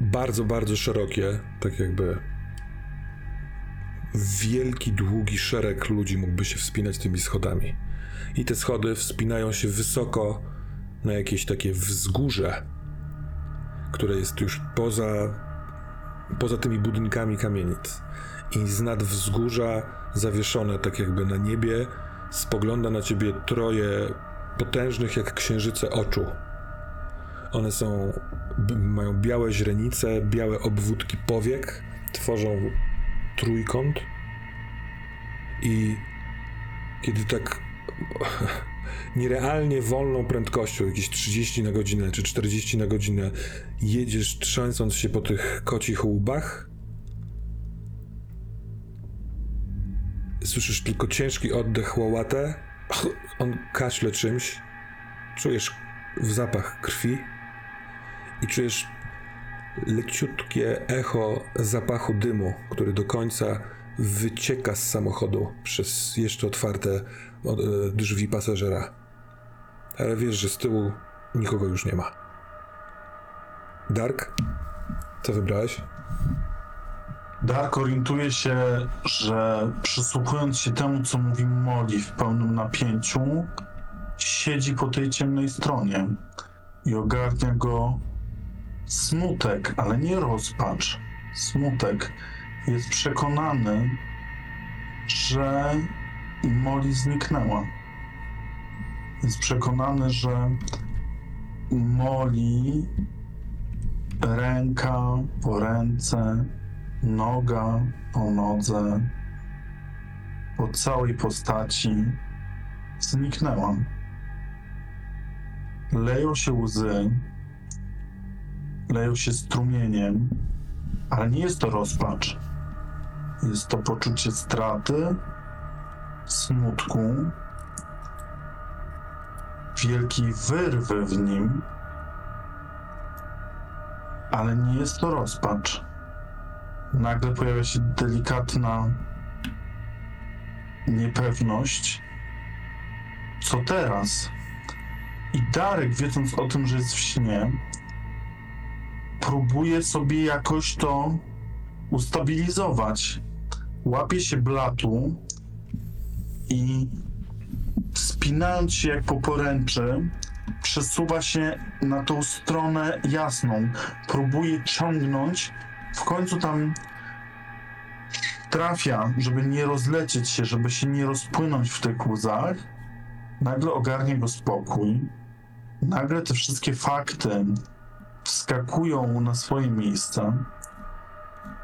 bardzo, bardzo szerokie, tak jakby wielki, długi szereg ludzi mógłby się wspinać tymi schodami. I te schody wspinają się wysoko na jakieś takie wzgórze, które jest już poza, poza tymi budynkami kamienic. I z nad wzgórza, zawieszone tak jakby na niebie, spogląda na ciebie troje potężnych jak księżyce oczu. One są, mają białe źrenice, białe obwódki powiek, tworzą trójkąt. I kiedy tak nierealnie wolną prędkością, jakieś 30 na godzinę czy 40 na godzinę, jedziesz trzęsąc się po tych kocich łbach, słyszysz tylko ciężki oddech łałatę. On kaśle czymś. Czujesz w zapach krwi i czujesz leciutkie echo zapachu dymu, który do końca wycieka z samochodu przez jeszcze otwarte e, drzwi pasażera. Ale wiesz, że z tyłu nikogo już nie ma. Dark? Co wybrałeś? Dark orientuje się, że przysłuchując się temu, co mówi Molly w pełnym napięciu, siedzi po tej ciemnej stronie i ogarnia go smutek, ale nie rozpacz. Smutek. Jest przekonany, że Molly zniknęła. Jest przekonany, że Molly ręka po ręce, noga po nodze, po całej postaci zniknęła. Leją się łzy, leją się strumieniem, ale nie jest to rozpacz. Jest to poczucie straty, smutku, wielkiej wyrwy w nim, ale nie jest to rozpacz. Nagle pojawia się delikatna niepewność. Co teraz? I Darek, wiedząc o tym, że jest w śnie, próbuje sobie jakoś to ustabilizować. Łapie się blatu i wspinając się jak po poręczy, przesuwa się na tą stronę jasną. Próbuje ciągnąć. W końcu tam trafia, żeby nie rozlecieć się, żeby się nie rozpłynąć w tych łzach. Nagle ogarnia go spokój. Nagle te wszystkie fakty wskakują na swoje miejsce.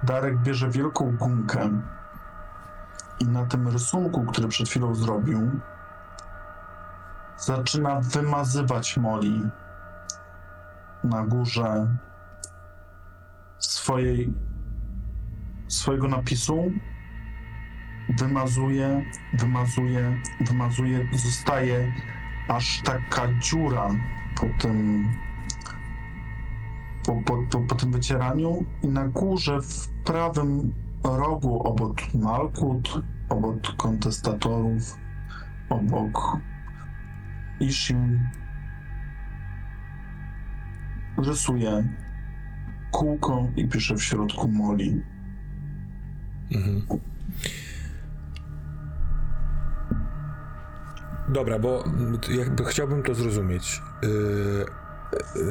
Darek bierze wielką gumkę i na tym rysunku, który przed chwilą zrobił, zaczyna wymazywać Moli na górze swojej, swojego napisu. Wymazuje, wymazuje, wymazuje, zostaje aż taka dziura po tym, po, po, po, po tym wycieraniu i na górze w prawym rogu obok Malkut, obok kontestatorów, obok Ishim rysuje kółko i pisze w środku Moli. Dobra, bo jakby chciałbym to zrozumieć. Yy,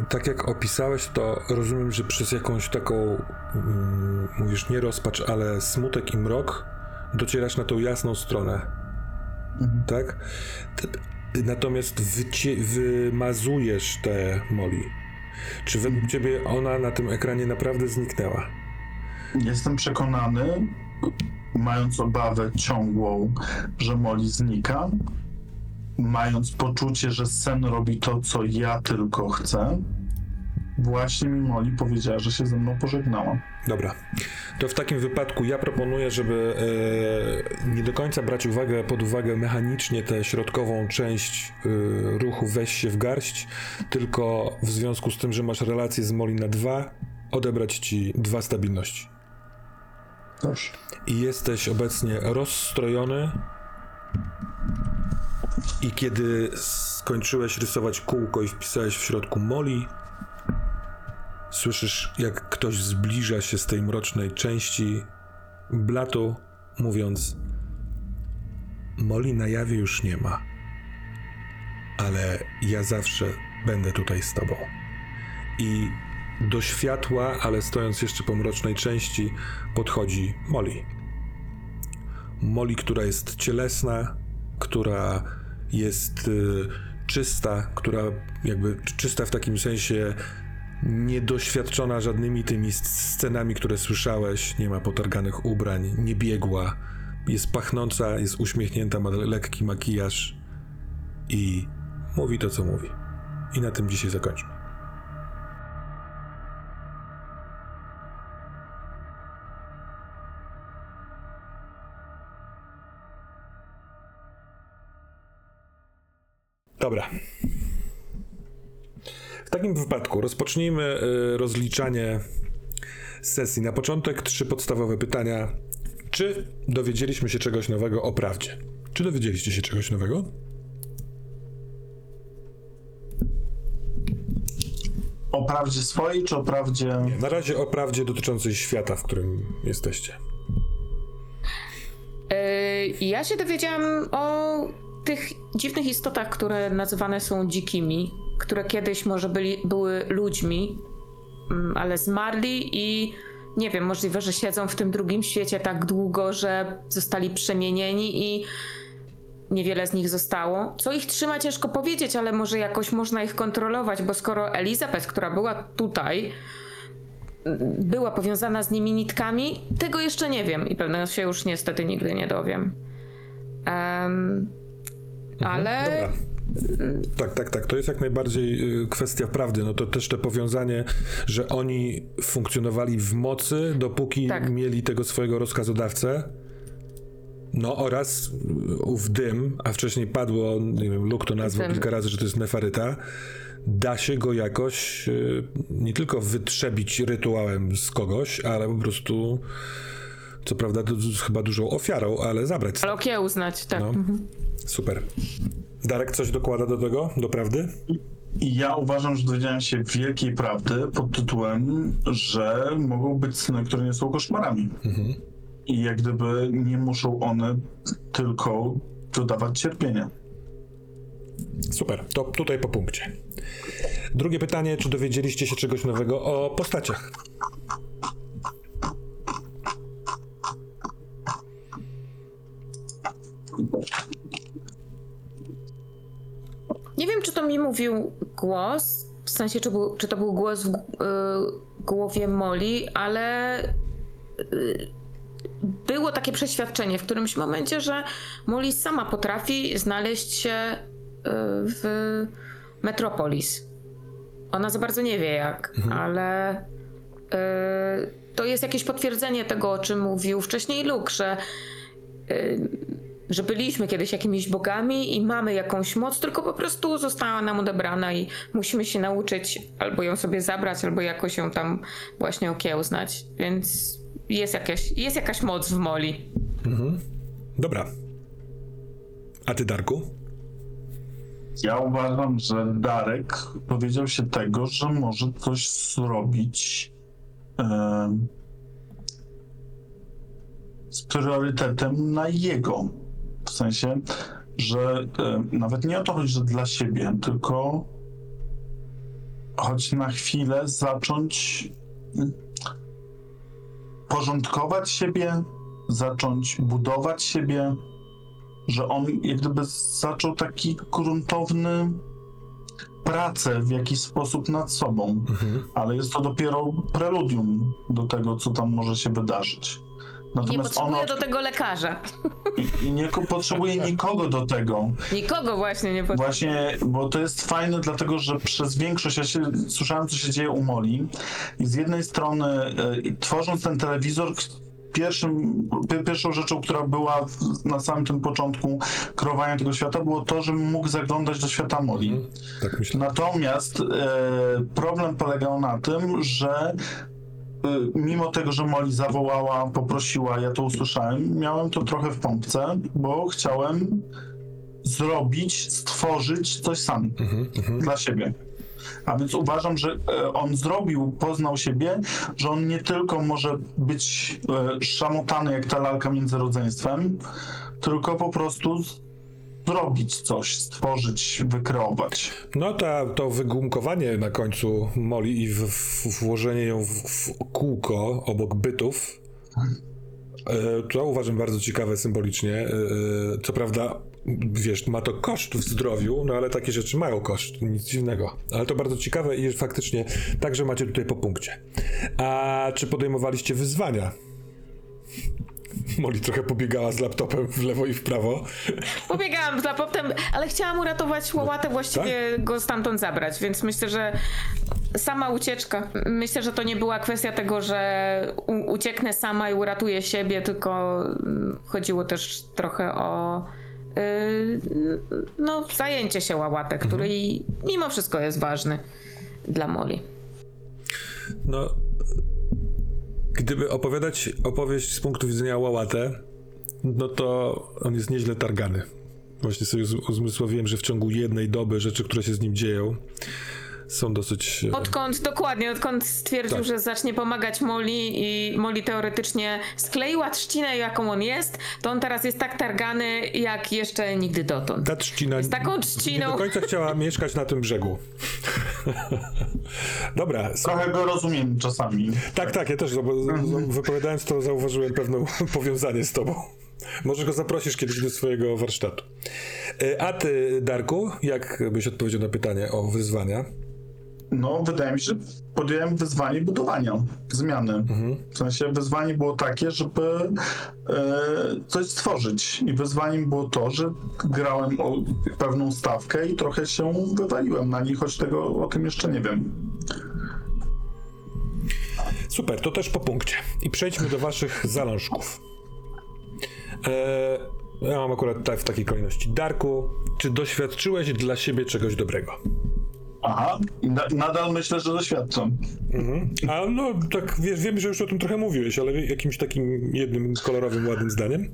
tak jak opisałeś, to rozumiem, że przez jakąś taką, mm, mówisz nie rozpacz, ale smutek i mrok docierasz na tą jasną stronę. Mhm. Tak? Natomiast wycie- wymazujesz tę Moli. Czy według ciebie ona na tym ekranie naprawdę zniknęła? Jestem przekonany, mając obawę ciągłą, że Moli znika, mając poczucie, że sen robi to, co ja tylko chcę, właśnie mi Moli powiedziała, że się ze mną pożegnała. Dobra. To w takim wypadku ja proponuję, żeby e, nie do końca brać uwagę, pod uwagę mechanicznie tę środkową część e, ruchu weź się w garść, tylko w związku z tym, że masz relację z Moli na dwa, odebrać ci dwa stabilności. Też. I jesteś obecnie rozstrojony. I kiedy skończyłeś rysować kółko i wpisałeś w środku Moli, słyszysz, jak ktoś zbliża się z tej mrocznej części blatu, mówiąc: Moli na jawie już nie ma, ale ja zawsze będę tutaj z tobą. I do światła, ale stojąc jeszcze po mrocznej części, podchodzi Molly. Molly, która jest cielesna, która jest y, czysta, która jakby czysta w takim sensie niedoświadczona żadnymi tymi sc- scenami, które słyszałeś, nie ma potarganych ubrań, nie biegła, jest pachnąca, jest uśmiechnięta, ma lekki makijaż i mówi to, co mówi. I na tym dzisiaj zakończmy. Dobra. W takim wypadku rozpocznijmy y, rozliczanie sesji. Na początek trzy podstawowe pytania. Czy dowiedzieliśmy się czegoś nowego o prawdzie? Czy dowiedzieliście się czegoś nowego? O prawdzie swojej, czy o prawdzie... Na razie o prawdzie dotyczącej świata, w którym jesteście. Yy, Ja się dowiedziałam o tych dziwnych istotach, które nazywane są dzikimi, które kiedyś może byli, były ludźmi, mm, ale zmarli i nie wiem, możliwe, że siedzą w tym drugim świecie tak długo, że zostali przemienieni i niewiele z nich zostało. Co ich trzyma, ciężko powiedzieć, ale może jakoś można ich kontrolować, bo skoro Elizabeth, która była tutaj, była powiązana z nimi nitkami, tego jeszcze nie wiem i pewnie się już niestety nigdy nie dowiem. Em, ale Dobra. Tak, tak, tak. To jest jak najbardziej y, kwestia prawdy. No to też te powiązanie, że oni funkcjonowali w mocy, dopóki Tak. mieli tego swojego rozkazodawcę. No oraz y, ów dym, a wcześniej padło, nie wiem, Luke to nazwał Dym. kilka razy, że to jest nefaryta. Da się go jakoś y, nie tylko wytrzebić rytuałem z kogoś, ale po prostu, co prawda, chyba dużą ofiarą, ale zabrać. ale okiełznać, tak. No. Super. Darek coś dokłada do tego, do prawdy? I ja uważam, że dowiedziałem się wielkiej prawdy pod tytułem, że mogą być sny, które nie są koszmarami. I jak gdyby nie muszą one tylko dodawać cierpienia. Super, to tutaj po punkcie. Drugie pytanie, czy dowiedzieliście się czegoś nowego o postaciach? Nie wiem, czy to mi mówił głos, w sensie, czy, był, czy to był głos w y, głowie Moli, ale y, było takie przeświadczenie w którymś momencie, że Molly sama potrafi znaleźć się y, w Metropolis. Ona za bardzo nie wie jak, ale y, to jest jakieś potwierdzenie tego, o czym mówił wcześniej Luke, że że byliśmy kiedyś jakimiś bogami i mamy jakąś moc, tylko po prostu została nam odebrana i musimy się nauczyć albo ją sobie zabrać, albo jakoś ją tam właśnie okiełznać. Więc jest jakaś, jest jakaś moc w Moli. Dobra. A ty, Darku? Ja uważam, że Darek dowiedział się tego, że może coś zrobić em, z priorytetem na jego. W sensie, że em, nawet nie o to chodzi, że dla siebie, tylko choć na chwilę zacząć mm, porządkować siebie, zacząć budować siebie, że on jak gdyby zaczął taki gruntowny pracę w jakiś sposób nad sobą, ale jest to dopiero preludium do tego, co tam może się wydarzyć. Nie Natomiast potrzebuję ona do tego lekarza. i nie ko- potrzebuje nikogo do tego. Nikogo właśnie nie potrzebuję. Właśnie, bo to jest fajne, dlatego że przez większość, ja się słyszałem, co się dzieje u Moli i z jednej strony e, tworząc ten telewizor, pierwszym, pi- pierwszą rzeczą, która była w- na samym tym początku kreowania tego świata, było to, żebym mógł zaglądać do świata Moli. Tak myślę. Natomiast e, problem polegał na tym, że mimo tego, że Molly zawołała, poprosiła, ja to usłyszałem, miałem to trochę w pompce, bo chciałem zrobić, stworzyć coś sam dla siebie. A więc uważam, że e, on zrobił, poznał siebie, że on nie tylko może być e, szamotany jak ta lalka między rodzeństwem, tylko po prostu zrobić coś, stworzyć, wykreować. No ta, to wygumkowanie na końcu Moli i w, w, włożenie ją w, w kółko obok bytów, e, to uważam bardzo ciekawe symbolicznie. E, Co prawda, wiesz, ma to koszt w zdrowiu, no ale takie rzeczy mają koszt, nic dziwnego. Ale to bardzo ciekawe i faktycznie także macie tutaj po punkcie. A czy podejmowaliście wyzwania? Moli trochę pobiegała z laptopem w lewo i w prawo. Pobiegałam za poptem, ale chciałam uratować łopatę, właściwie Tak? go stamtąd zabrać, więc myślę, że sama ucieczka. Myślę, że to nie była kwestia tego, że ucieknę sama i uratuję siebie, tylko mm, chodziło też trochę o yy, no, zajęcie się łałatek, który i mimo wszystko jest ważny dla Moli. No, gdyby opowiadać opowieść z punktu widzenia Łałatę, no to on jest nieźle targany. Właśnie sobie uz- uzmysłowiłem, że w ciągu jednej doby rzeczy, które się z nim dzieją, są dosyć... e, Odkąd, dokładnie, odkąd stwierdził, Tak. że zacznie pomagać Moli i Moli teoretycznie skleiła trzcinę, jaką on jest, to on teraz jest tak targany, jak jeszcze nigdy dotąd. Ta trzcina Z taką nie trzciną. do końca chciała mieszkać na tym brzegu. Dobra, Trochę go rozumiem czasami. tak, tak, ja też zau- wypowiadając to zauważyłem pewne powiązanie z tobą. Może go zaprosisz kiedyś do swojego warsztatu. E, A ty, Darku, jak byś odpowiedział na pytanie o wyzwania? No, wydaje mi się, że podjąłem wyzwanie budowania, zmiany. W sensie wyzwanie było takie, żeby e, coś stworzyć. I wyzwaniem było to, że grałem o pewną stawkę i trochę się wywaliłem na niej, choć tego o tym jeszcze nie wiem. Super, to też po punkcie. I przejdźmy do waszych zalążków. Eee, ja mam akurat tak w takiej kolejności. Darku, czy doświadczyłeś dla siebie czegoś dobrego? Aha, na, nadal myślę, że doświadczam. A no, tak wiesz, wiem, że już o tym trochę mówiłeś, ale jakimś takim jednym kolorowym, ładnym zdaniem?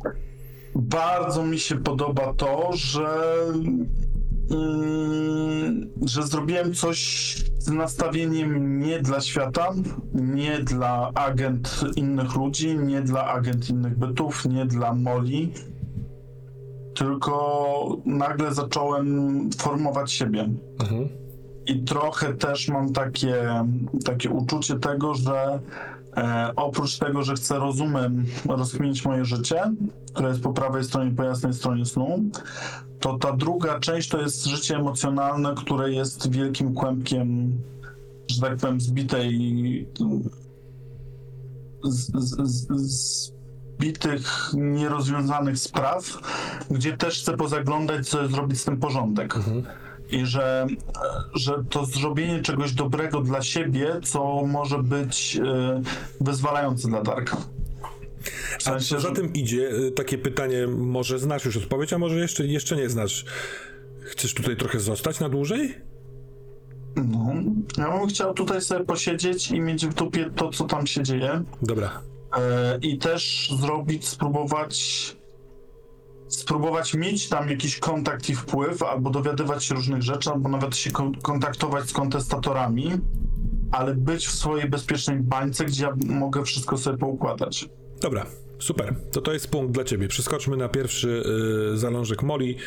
Bardzo mi się podoba to, że, mm, że zrobiłem coś z nastawieniem nie dla świata, nie dla agent innych ludzi, nie dla agent innych bytów, nie dla Moli, tylko nagle zacząłem formować siebie. I trochę też mam takie, takie uczucie tego, że e, oprócz tego, że chcę rozumem rozkminić moje życie, które jest po prawej stronie, po jasnej stronie snu, to ta druga część to jest życie emocjonalne, które jest wielkim kłębkiem, że tak powiem, zbitej z, z, z, zbitych, nierozwiązanych spraw, gdzie też chcę pozaglądać, co zrobić z tym porządek. I że, że to zrobienie czegoś dobrego dla siebie, co może być e, wyzwalające dla Darka. W A sensie, co za że- tym idzie, y, takie pytanie, może znasz już odpowiedź, a może jeszcze, jeszcze nie znasz. Chcesz tutaj trochę zostać na dłużej? No, ja bym chciał tutaj sobie posiedzieć i mieć w dupie to, co tam się dzieje. Dobra. E, I też zrobić, spróbować spróbować mieć tam jakiś kontakt i wpływ, albo dowiadywać się różnych rzeczy, albo nawet się kon- kontaktować z kontestatorami, ale być w swojej bezpiecznej bańce, gdzie ja mogę wszystko sobie poukładać. Dobra, super. To to jest punkt dla ciebie. Przeskoczmy na pierwszy y, zalążek Moli.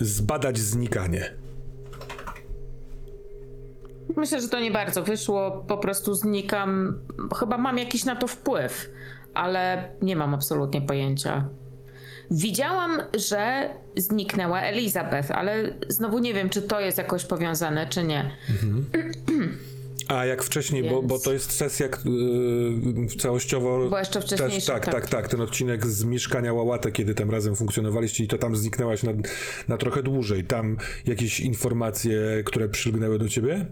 Zbadać znikanie. Myślę, że to nie bardzo wyszło, po prostu znikam. Chyba mam jakiś na to wpływ, ale nie mam absolutnie pojęcia. Widziałam, że zniknęła Elizabeth, ale znowu nie wiem, czy to jest jakoś powiązane, czy nie. A jak wcześniej, bo, bo to jest sesja yy, całościowo. Była jeszcze też, wcześniejsza, tak, tak, tak. tak, Ten odcinek z mieszkania Łałatek, kiedy tam razem funkcjonowaliście i to tam zniknęłaś na, na trochę dłużej. Tam jakieś informacje, które przylgnęły do ciebie?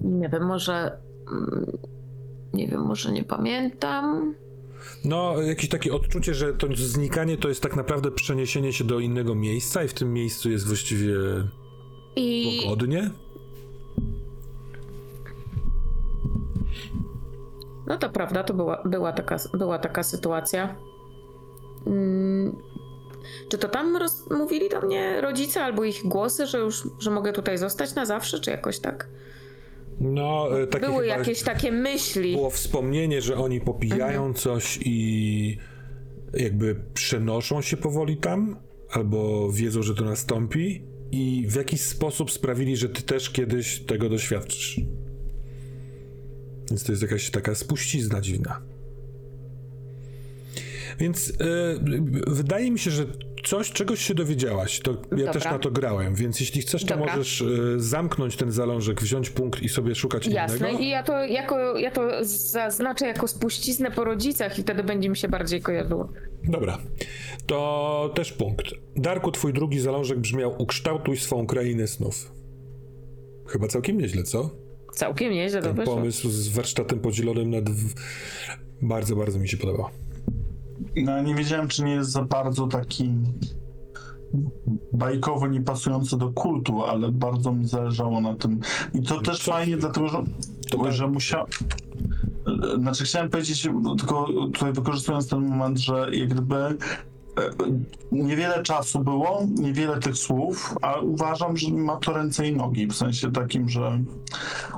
Nie wiem, może. Nie wiem, może nie pamiętam. No, jakieś takie odczucie, że to znikanie to jest tak naprawdę przeniesienie się do innego miejsca i w tym miejscu jest właściwie I pogodnie. no to prawda, to była, była, taka, była taka sytuacja. Mm, Czy to tam roz, mówili do mnie rodzice albo ich głosy, że już że mogę tutaj zostać na zawsze, czy jakoś tak? No, e, takie Były chyba jakieś takie myśli. było wspomnienie, że oni popijają coś i jakby przenoszą się powoli tam, albo wiedzą, że to nastąpi i w jakiś sposób sprawili, że ty też kiedyś tego doświadczysz. Więc to jest jakaś taka spuścizna dziwna. Więc e, wydaje mi się, że coś, czegoś się dowiedziałaś. To ja Dobra. też na to grałem, więc jeśli chcesz, to Dobra. możesz e, zamknąć ten zalążek, wziąć punkt i sobie szukać Jasne, innego. i ja to, jako, ja to zaznaczę jako spuściznę po rodzicach i wtedy będzie mi się bardziej kojarzyło. Dobra, to też punkt. Darku, twój drugi zalążek brzmiał ukształtuj swą krainę snów. Chyba całkiem nieźle, co? Całkiem nieźle Ten pomysł z warsztatem podzielonym na dw... Bardzo, bardzo mi się podobał. No, nie wiedziałem, czy nie jest za bardzo taki bajkowo niepasujący do kultu, ale bardzo mi zależało na tym. I to też Co? fajnie, dlatego że, To że musiał. Znaczy, chciałem powiedzieć, tylko tutaj wykorzystując ten moment, że jak gdyby e, niewiele czasu było, niewiele tych słów, a uważam, że ma to ręce i nogi, w sensie takim, że,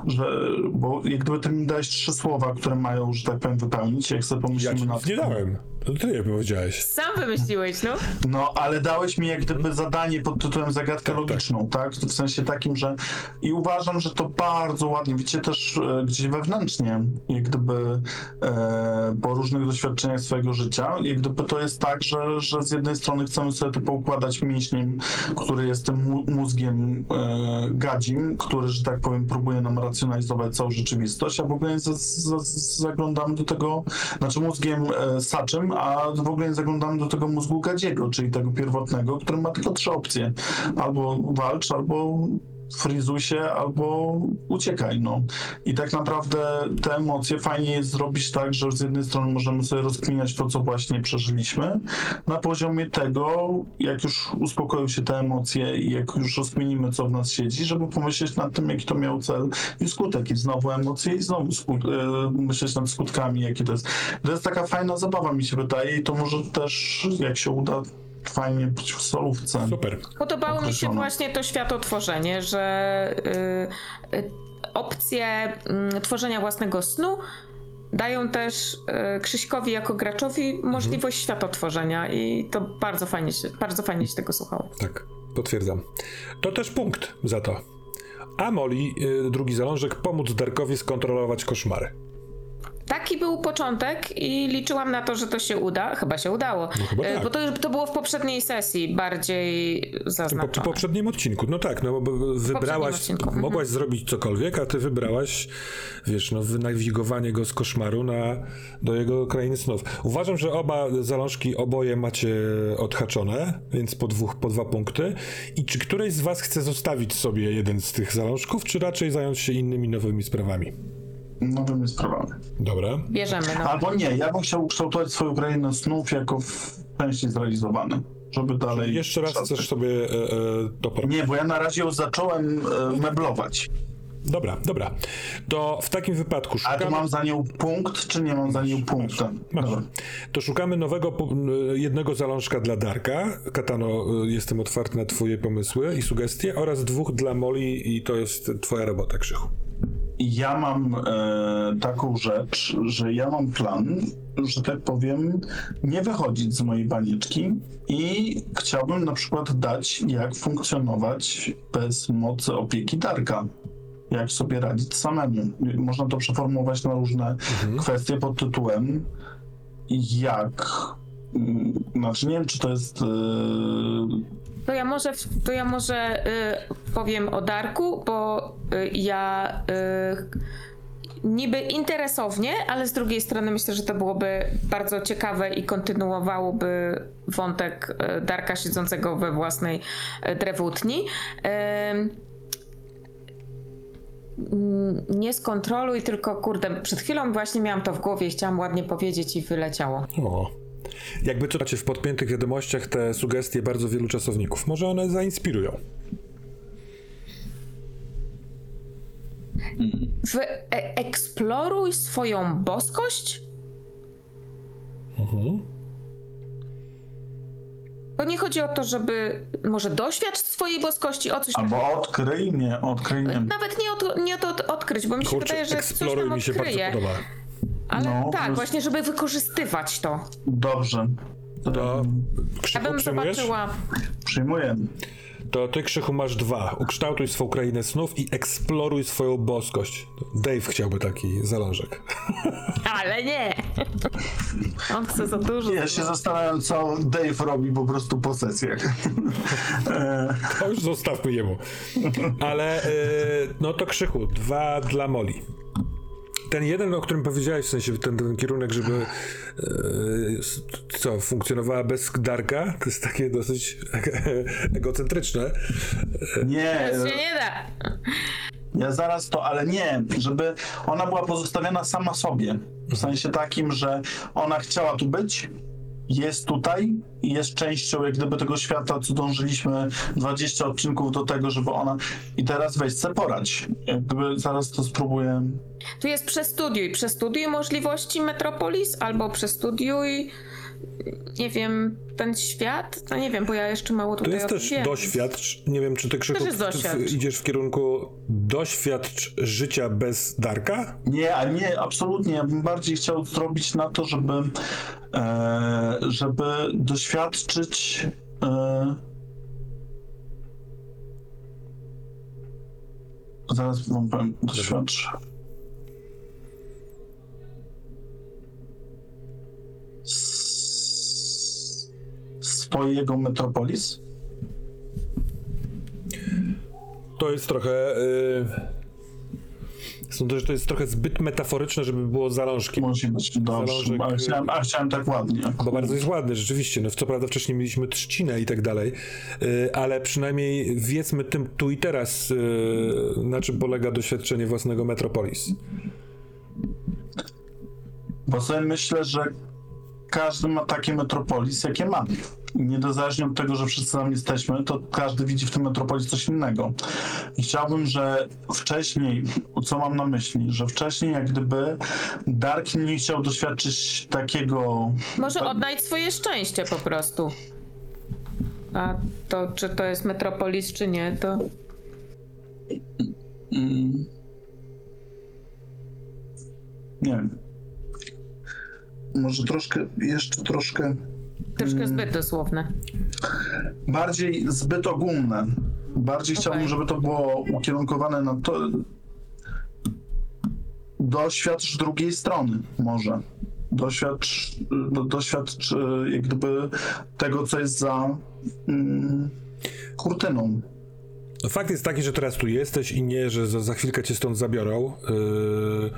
że bo jak gdyby ty mi dałeś trzy słowa, które mają, że tak powiem, wypełnić, jak sobie Ja pomyślimy ci nad nic nie dałem. To ty nie powiedziałeś. Sam wymyśliłeś, no. No, ale dałeś mi jak gdyby zadanie pod tytułem zagadkę Tak, logiczną, tak? W sensie takim, że i uważam, że to bardzo ładnie, wiecie, też e, gdzieś wewnętrznie, jak gdyby e, po różnych doświadczeniach swojego życia, jak gdyby to jest tak, że, że z jednej strony chcemy sobie to poukładać mięśniem, który jest tym mózgiem e, gadzim, który, że tak powiem, próbuje nam racjonalizować całą rzeczywistość, a w ogóle nie za, za, zaglądamy do tego, znaczy mózgiem e, saczym, a w ogóle nie zaglądamy do tego mózgu gadziego, czyli tego pierwotnego, który ma tylko trzy opcje. Albo walcz, albo frizuj się, albo uciekaj, no. I tak naprawdę te emocje fajnie jest zrobić tak, że z jednej strony możemy sobie rozkminiać to, co właśnie przeżyliśmy, na poziomie tego, jak już uspokoją się te emocje i jak już rozkminimy, co w nas siedzi, żeby pomyśleć nad tym, jaki to miał cel i skutek, i znowu emocje, i znowu e, myśleć nad skutkami, jakie to jest. To jest taka fajna zabawa, mi się wydaje, i to może też, jak się uda, fajnie być w solówce. Super. Podobało mi się właśnie to światotworzenie, że y, y, opcje y, tworzenia własnego snu dają też y, Krzyśkowi jako graczowi możliwość światotworzenia i to bardzo fajnie się, bardzo fajnie się tego słuchało. Tak, potwierdzam. To też punkt za to. A Molly, y, drugi zalążek, pomóc Darkowi skontrolować koszmary. Taki był początek i liczyłam na to, że to się uda. Chyba się udało. No chyba Y, tak. Bo to, to było w poprzedniej sesji bardziej po, zaznaczone. poprzednim odcinku. No tak, no bo wybrałaś, mhm. mogłaś zrobić cokolwiek, a ty wybrałaś, wiesz, no wynawigowanie go z koszmaru na, do jego krainy snów. Uważam, że oba zalążki, oboje macie odhaczone, więc po, dwóch, po dwa punkty. I czy któreś z was chce zostawić sobie jeden z tych zalążków, czy raczej zająć się innymi nowymi sprawami? Nowymi sprawami. Dobra. Bierzemy, no. Albo nie, ja bym chciał ukształtować swoją krainę snów jako w części zrealizowane, żeby dalej... Jeszcze raz chcesz sobie e, e, Nie, bo ja na razie ją zacząłem e, meblować. Dobra, dobra. To w takim wypadku A szukamy... tu mam za nią punkt, czy nie mam za nią punkta? Masz. To szukamy nowego, jednego zalążka dla Darka. Katano, jestem otwarty na twoje pomysły i sugestie oraz dwóch dla Molly i to jest twoja robota, Krzychu. Ja mam e, taką rzecz, że ja mam plan, że tak powiem, nie wychodzić z mojej banieczki i chciałbym na przykład dać, jak funkcjonować bez mocy opieki Darka. Jak sobie radzić samemu. Można to przeformułować na różne kwestie pod tytułem jak. Znaczy, nie wiem, czy to jest. E, To ja może, to ja może y, powiem o Darku, bo y, ja y, niby interesownie, ale z drugiej strony myślę, że to byłoby bardzo ciekawe i kontynuowałoby wątek y, Darka siedzącego we własnej y, drewutni. Mm, nie skontroluj, tylko kurde, przed chwilą właśnie miałam to w głowie chciałam ładnie powiedzieć i wyleciało. O. Jakby co macie w podpiętych wiadomościach te sugestie bardzo wielu czasowników. Może one zainspirują. W, e, eksploruj swoją boskość? To nie chodzi o to, żeby może doświadcz swojej boskości, o coś Albo odkryj mnie, odkryj mnie. Nawet nie o to, nie o to odkryć, bo mi się Kurczę, wydaje, że coś eksploruj tam mi się bardzo odkryje. podoba. Ale No, tak, właśnie, żeby wykorzystywać to. Dobrze. To Ja Krzychu bym przyjmujesz? zobaczyła. Przyjmuję. To ty, Krzychu, masz dwa. Ukształtuj swą krainę snów i eksploruj swoją boskość. Dave chciałby taki zalążek. Ale nie! On chce za dużo. Ja się zastanawiam, co Dave robi po prostu po sesjach. E, To już zostawmy jemu. Ale y, no to Krzychu, dwa dla Moli. Ten jeden, o którym powiedziałeś, w sensie ten, ten kierunek, żeby s- co, funkcjonowała bez Darka, to jest takie dosyć egocentryczne. nie, To się nie da. ja zaraz to, ale nie, żeby ona była pozostawiona sama sobie. W sensie takim, że ona chciała tu być, jest tutaj i jest częścią jak gdyby tego świata, co dążyliśmy 20 odcinków do tego, żeby ona... I teraz weź se porać. Jak gdyby zaraz to spróbuję... Tu jest przestudiuj. Przestudiuj możliwości Metropolis albo przestudiuj, nie wiem, ten świat. No nie wiem, bo ja jeszcze mało To tutaj jest o tym też wiem. doświadcz. Nie wiem, czy ty jest doświadcz. idziesz w kierunku doświadcz życia bez Darka? Nie, ale nie, absolutnie. Ja bym bardziej chciał zrobić na to, żeby, żeby doświadczyć. E, zaraz wam powiem, doświadcz. S- swojego Metropolis? To jest trochę. Y... Sądzę, że to jest trochę zbyt metaforyczne, żeby było zalążkiem. Musi być dobrze. Zalążek, A chciałem, a chciałem tak ładnie. Bo bardzo jest ładny, rzeczywiście. No, co prawda wcześniej mieliśmy trzcinę i tak dalej, y, ale przynajmniej wiedzmy tym tu i teraz, y, na czym polega doświadczenie własnego Metropolis. Bo sobie myślę, że każdy ma takie metropolis, jakie ma. Niezależnie od tego, że wszyscy tam jesteśmy, to każdy widzi w tym metropolis coś innego. I chciałbym, że wcześniej, co mam na myśli, że wcześniej jak gdyby Dark nie chciał doświadczyć takiego... Może odnajdź swoje szczęście po prostu. A to, czy to jest Metropolis, czy nie, to... Mm, nie wiem. Może troszkę, jeszcze troszkę... Troszkę zbyt dosłowne. bardziej zbyt ogólne. Bardziej chciałbym, żeby to było ukierunkowane na to. Doświadcz drugiej strony, może. Doświadcz, do, doświadcz e, jak gdyby tego, co jest za mm, kurtyną. No, fakt jest taki, że teraz tu jesteś i nie, że za, za chwilkę cię stąd zabiorą. Yy,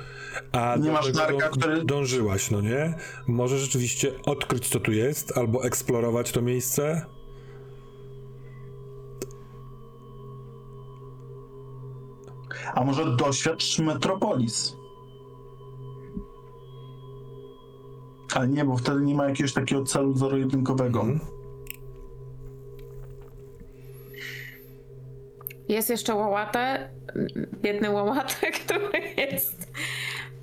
a Nie masz dą- który- dążyłaś, no nie? Może rzeczywiście odkryć, co tu jest, albo eksplorować to miejsce. A może doświadcz metropolis. Ale nie, bo wtedy nie ma jakiegoś takiego celu zero-jedynkowego. Jest jeszcze łałatę, biedny łałatek, który jest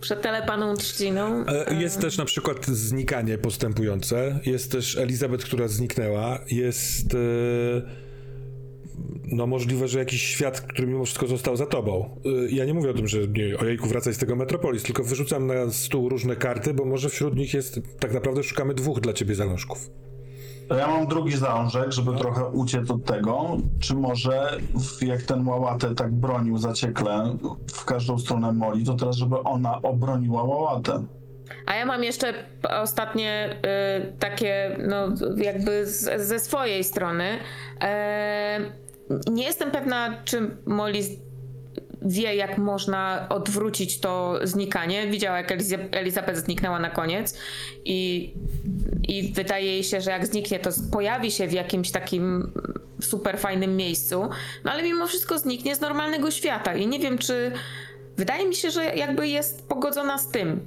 przetelepaną trzciną. E, Jest też na przykład znikanie postępujące. Jest też Elizabeth, która zniknęła. Jest. e, No możliwe, że jakiś świat, który mimo wszystko został za tobą. E, Ja nie mówię o tym, że nie, ojejku, wracaj z tego Metropolis, tylko wyrzucam na stół różne karty, bo może wśród nich jest, tak naprawdę szukamy dwóch dla ciebie zalążków. To ja mam drugi zalążek, żeby trochę uciec od tego. Czy może, w- jak ten Łałatę tak bronił zaciekle w każdą stronę Moli, to teraz, żeby ona obroniła Łałatę. A ja mam jeszcze p- ostatnie y, takie, no jakby z, ze swojej strony. E, nie jestem pewna, czy Molly z- wie, jak można odwrócić to znikanie. Widziała, jak Eliza- Elizabeth zniknęła na koniec i, i wydaje jej się, że jak zniknie, to pojawi się w jakimś takim super fajnym miejscu, no ale mimo wszystko zniknie z normalnego świata i nie wiem, czy wydaje mi się, że jakby jest pogodzona z tym,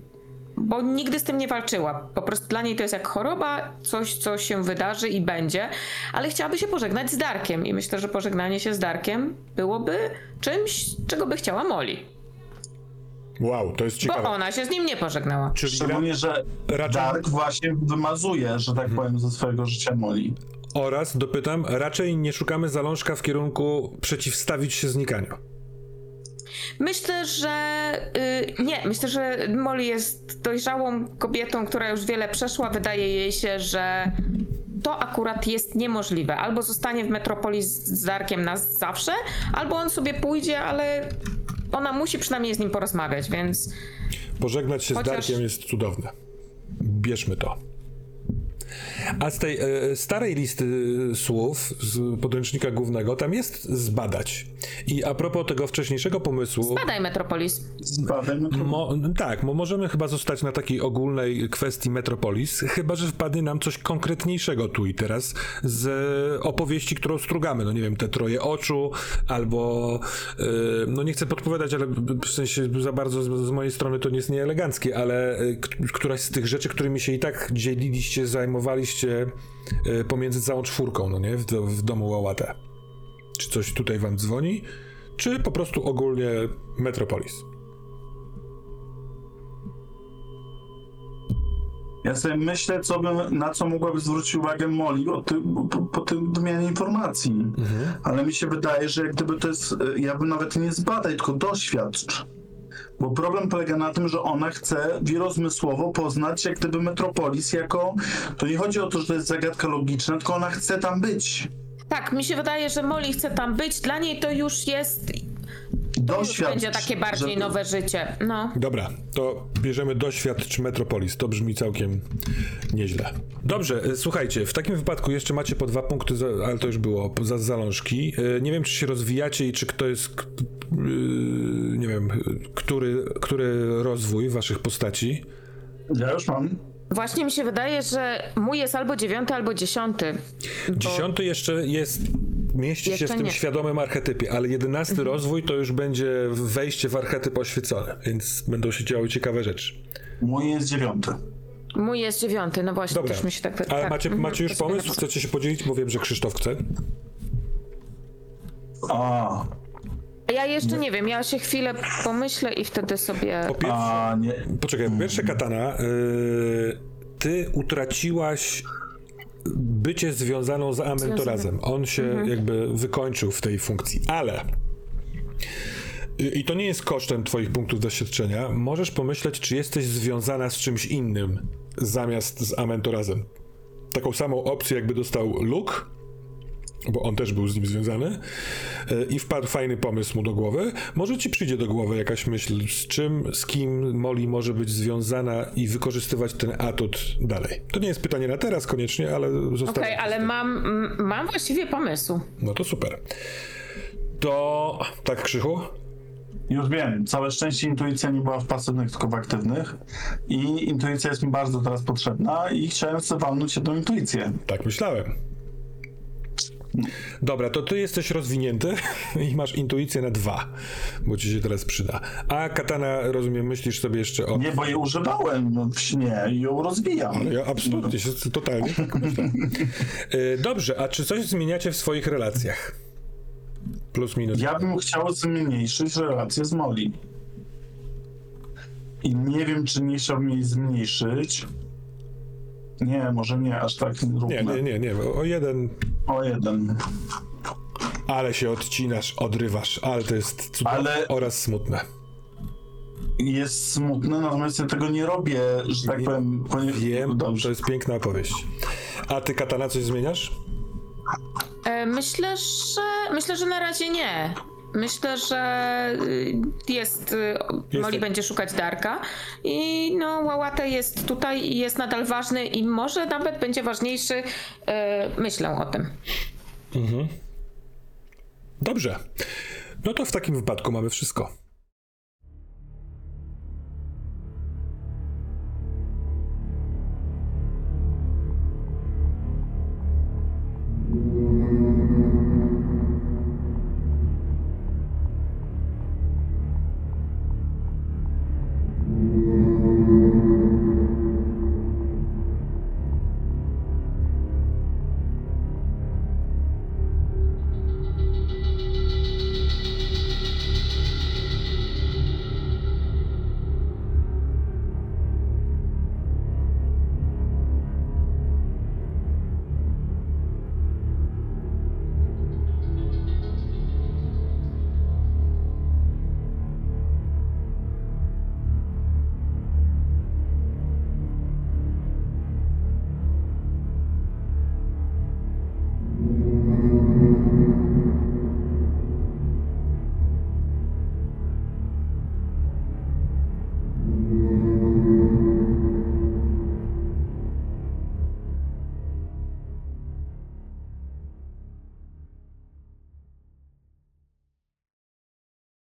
bo nigdy z tym nie walczyła. Po prostu dla niej to jest jak choroba, coś, co się wydarzy i będzie, ale chciałaby się pożegnać z Darkiem i myślę, że pożegnanie się z Darkiem byłoby czymś, czego by chciała Molly. Wow, to jest Bo ciekawe. ona się z nim nie pożegnała. Czyli Szczególnie, że raczej- Dark właśnie wymazuje, że tak powiem, ze swojego życia Molly. oraz, dopytam, raczej nie szukamy zalążka w kierunku przeciwstawić się znikaniu. Myślę, że y, nie. Myślę, że Molly jest dojrzałą kobietą, która już wiele przeszła. Wydaje jej się, że to akurat jest niemożliwe. Albo zostanie w metropolii z z Darkiem na zawsze, albo on sobie pójdzie, ale ona musi przynajmniej z nim porozmawiać, więc Pożegnać się Chociaż- z Darkiem jest cudowne. Bierzmy to. A z tej e, starej listy e, słów z podręcznika głównego tam jest zbadać. I a propos tego wcześniejszego pomysłu. badaj Metropolis. Zbadajmy to. Mo, tak, mo, możemy chyba zostać na takiej ogólnej kwestii Metropolis, chyba że wpadnie nam coś konkretniejszego tu i teraz z opowieści, którą strugamy. No nie wiem, te troje oczu, albo e, no nie chcę podpowiadać, ale w sensie za bardzo z, z mojej strony to nie jest nieeleganckie, ale e, któraś z tych rzeczy, którymi się i tak dzieliliście, zajmowaliście e, pomiędzy całą czwórką, no nie, w, w domu Łałatę. Czy coś tutaj wam dzwoni, czy po prostu ogólnie Metropolis? Ja sobie myślę, co bym, na co mogłaby zwrócić uwagę Molly o ty, po, po tym wymianie informacji. Ale mi się wydaje, że jak gdyby to jest, e, ja bym nawet nie zbadaj, tylko doświadcz. Bo problem polega na tym, że ona chce wielozmysłowo poznać jak gdyby Metropolis jako, to nie chodzi o to, że to jest zagadka logiczna, tylko ona chce tam być. Tak, mi się wydaje, że Molly chce tam być. Dla niej to już jest. To już Doświadcz. będzie takie bardziej żeby- nowe życie. No. Dobra, to bierzemy doświadcz Metropolis. To brzmi całkiem nieźle. Dobrze, e, słuchajcie, w takim wypadku jeszcze macie po dwa punkty, za, ale to już było za zalążki. E, Nie wiem, czy się rozwijacie i czy kto jest, yy, nie wiem, który, który rozwój waszych postaci. Ja już mam. Właśnie mi się wydaje, że mój jest albo dziewiąty, albo dziesiąty. Bo- Dziesiąty jeszcze jest, mieści się Jeszcze w tym nie. Mhm. świadomym archetypie, ale jedenasty rozwój to już będzie wejście w archetyp oświecony, więc będą się działy ciekawe rzeczy. Mój jest dziewiąty. Mój jest dziewiąty, no właśnie, Dobra, też mi się tak... ale tak, macie, mhm, macie już pomysł? Chcecie się podzielić? Bo wiem, że Krzysztof chce. A, Ja jeszcze nie wiem, ja się chwilę pomyślę i wtedy sobie... Po pierwsze, a nie. poczekaj, po pierwsze katana, yy, ty utraciłaś bycie związaną z Amentorazem. On się jakby wykończył w tej funkcji, ale i i to nie jest kosztem twoich punktów doświadczenia. Możesz pomyśleć, czy jesteś związana z czymś innym zamiast z Amentorazem. Taką samą opcję jakby dostał Luke, bo on też był z nim związany e, i wpadł fajny pomysł mu do głowy. Może ci przyjdzie do głowy jakaś myśl, z czym, z kim Molly może być związana i wykorzystywać ten atut dalej. To nie jest pytanie na teraz koniecznie, ale Okej, zostawiam. ale mam, mam właściwie pomysł. No to super. To tak, Krzychu? Już wiem, całe szczęście intuicja nie była w pasywnych, tylko w aktywnych. I intuicja jest mi bardzo teraz potrzebna i chciałem sobie walnąć jedną intuicję. Tak myślałem. Dobra, to ty jesteś rozwinięty i masz intuicję na dwa, bo ci się teraz przyda. A katana, rozumiem, myślisz sobie jeszcze o. Nie, bo jej używałem w śnie i ją rozwijam. Ja absolutnie się totalnie tak. Y, Dobrze, a czy coś zmieniacie w swoich relacjach? Plus minus. Ja bym chciał zmniejszyć relację z Molly. I nie wiem, czy nie chciałbym jej zmniejszyć. Nie, może nie, aż tak Nie, równe. nie, nie, nie. O jeden, O jeden. ale się odcinasz, odrywasz, ale to jest cudowne Ale- oraz smutne. Jest smutne, natomiast ja tego nie robię, że tak powiem. Ponieważ... Wiem, to Dobrze. jest piękna opowieść. A ty, katana, coś zmieniasz? E, myślę, że... Myślę, że na razie nie. Myślę, że y, jest. y, Molly tak- będzie szukać Darka. I no, Łałatę jest tutaj i jest nadal ważny, i może nawet będzie ważniejszy. y, Myślę o tym. Dobrze. No to w takim wypadku mamy wszystko.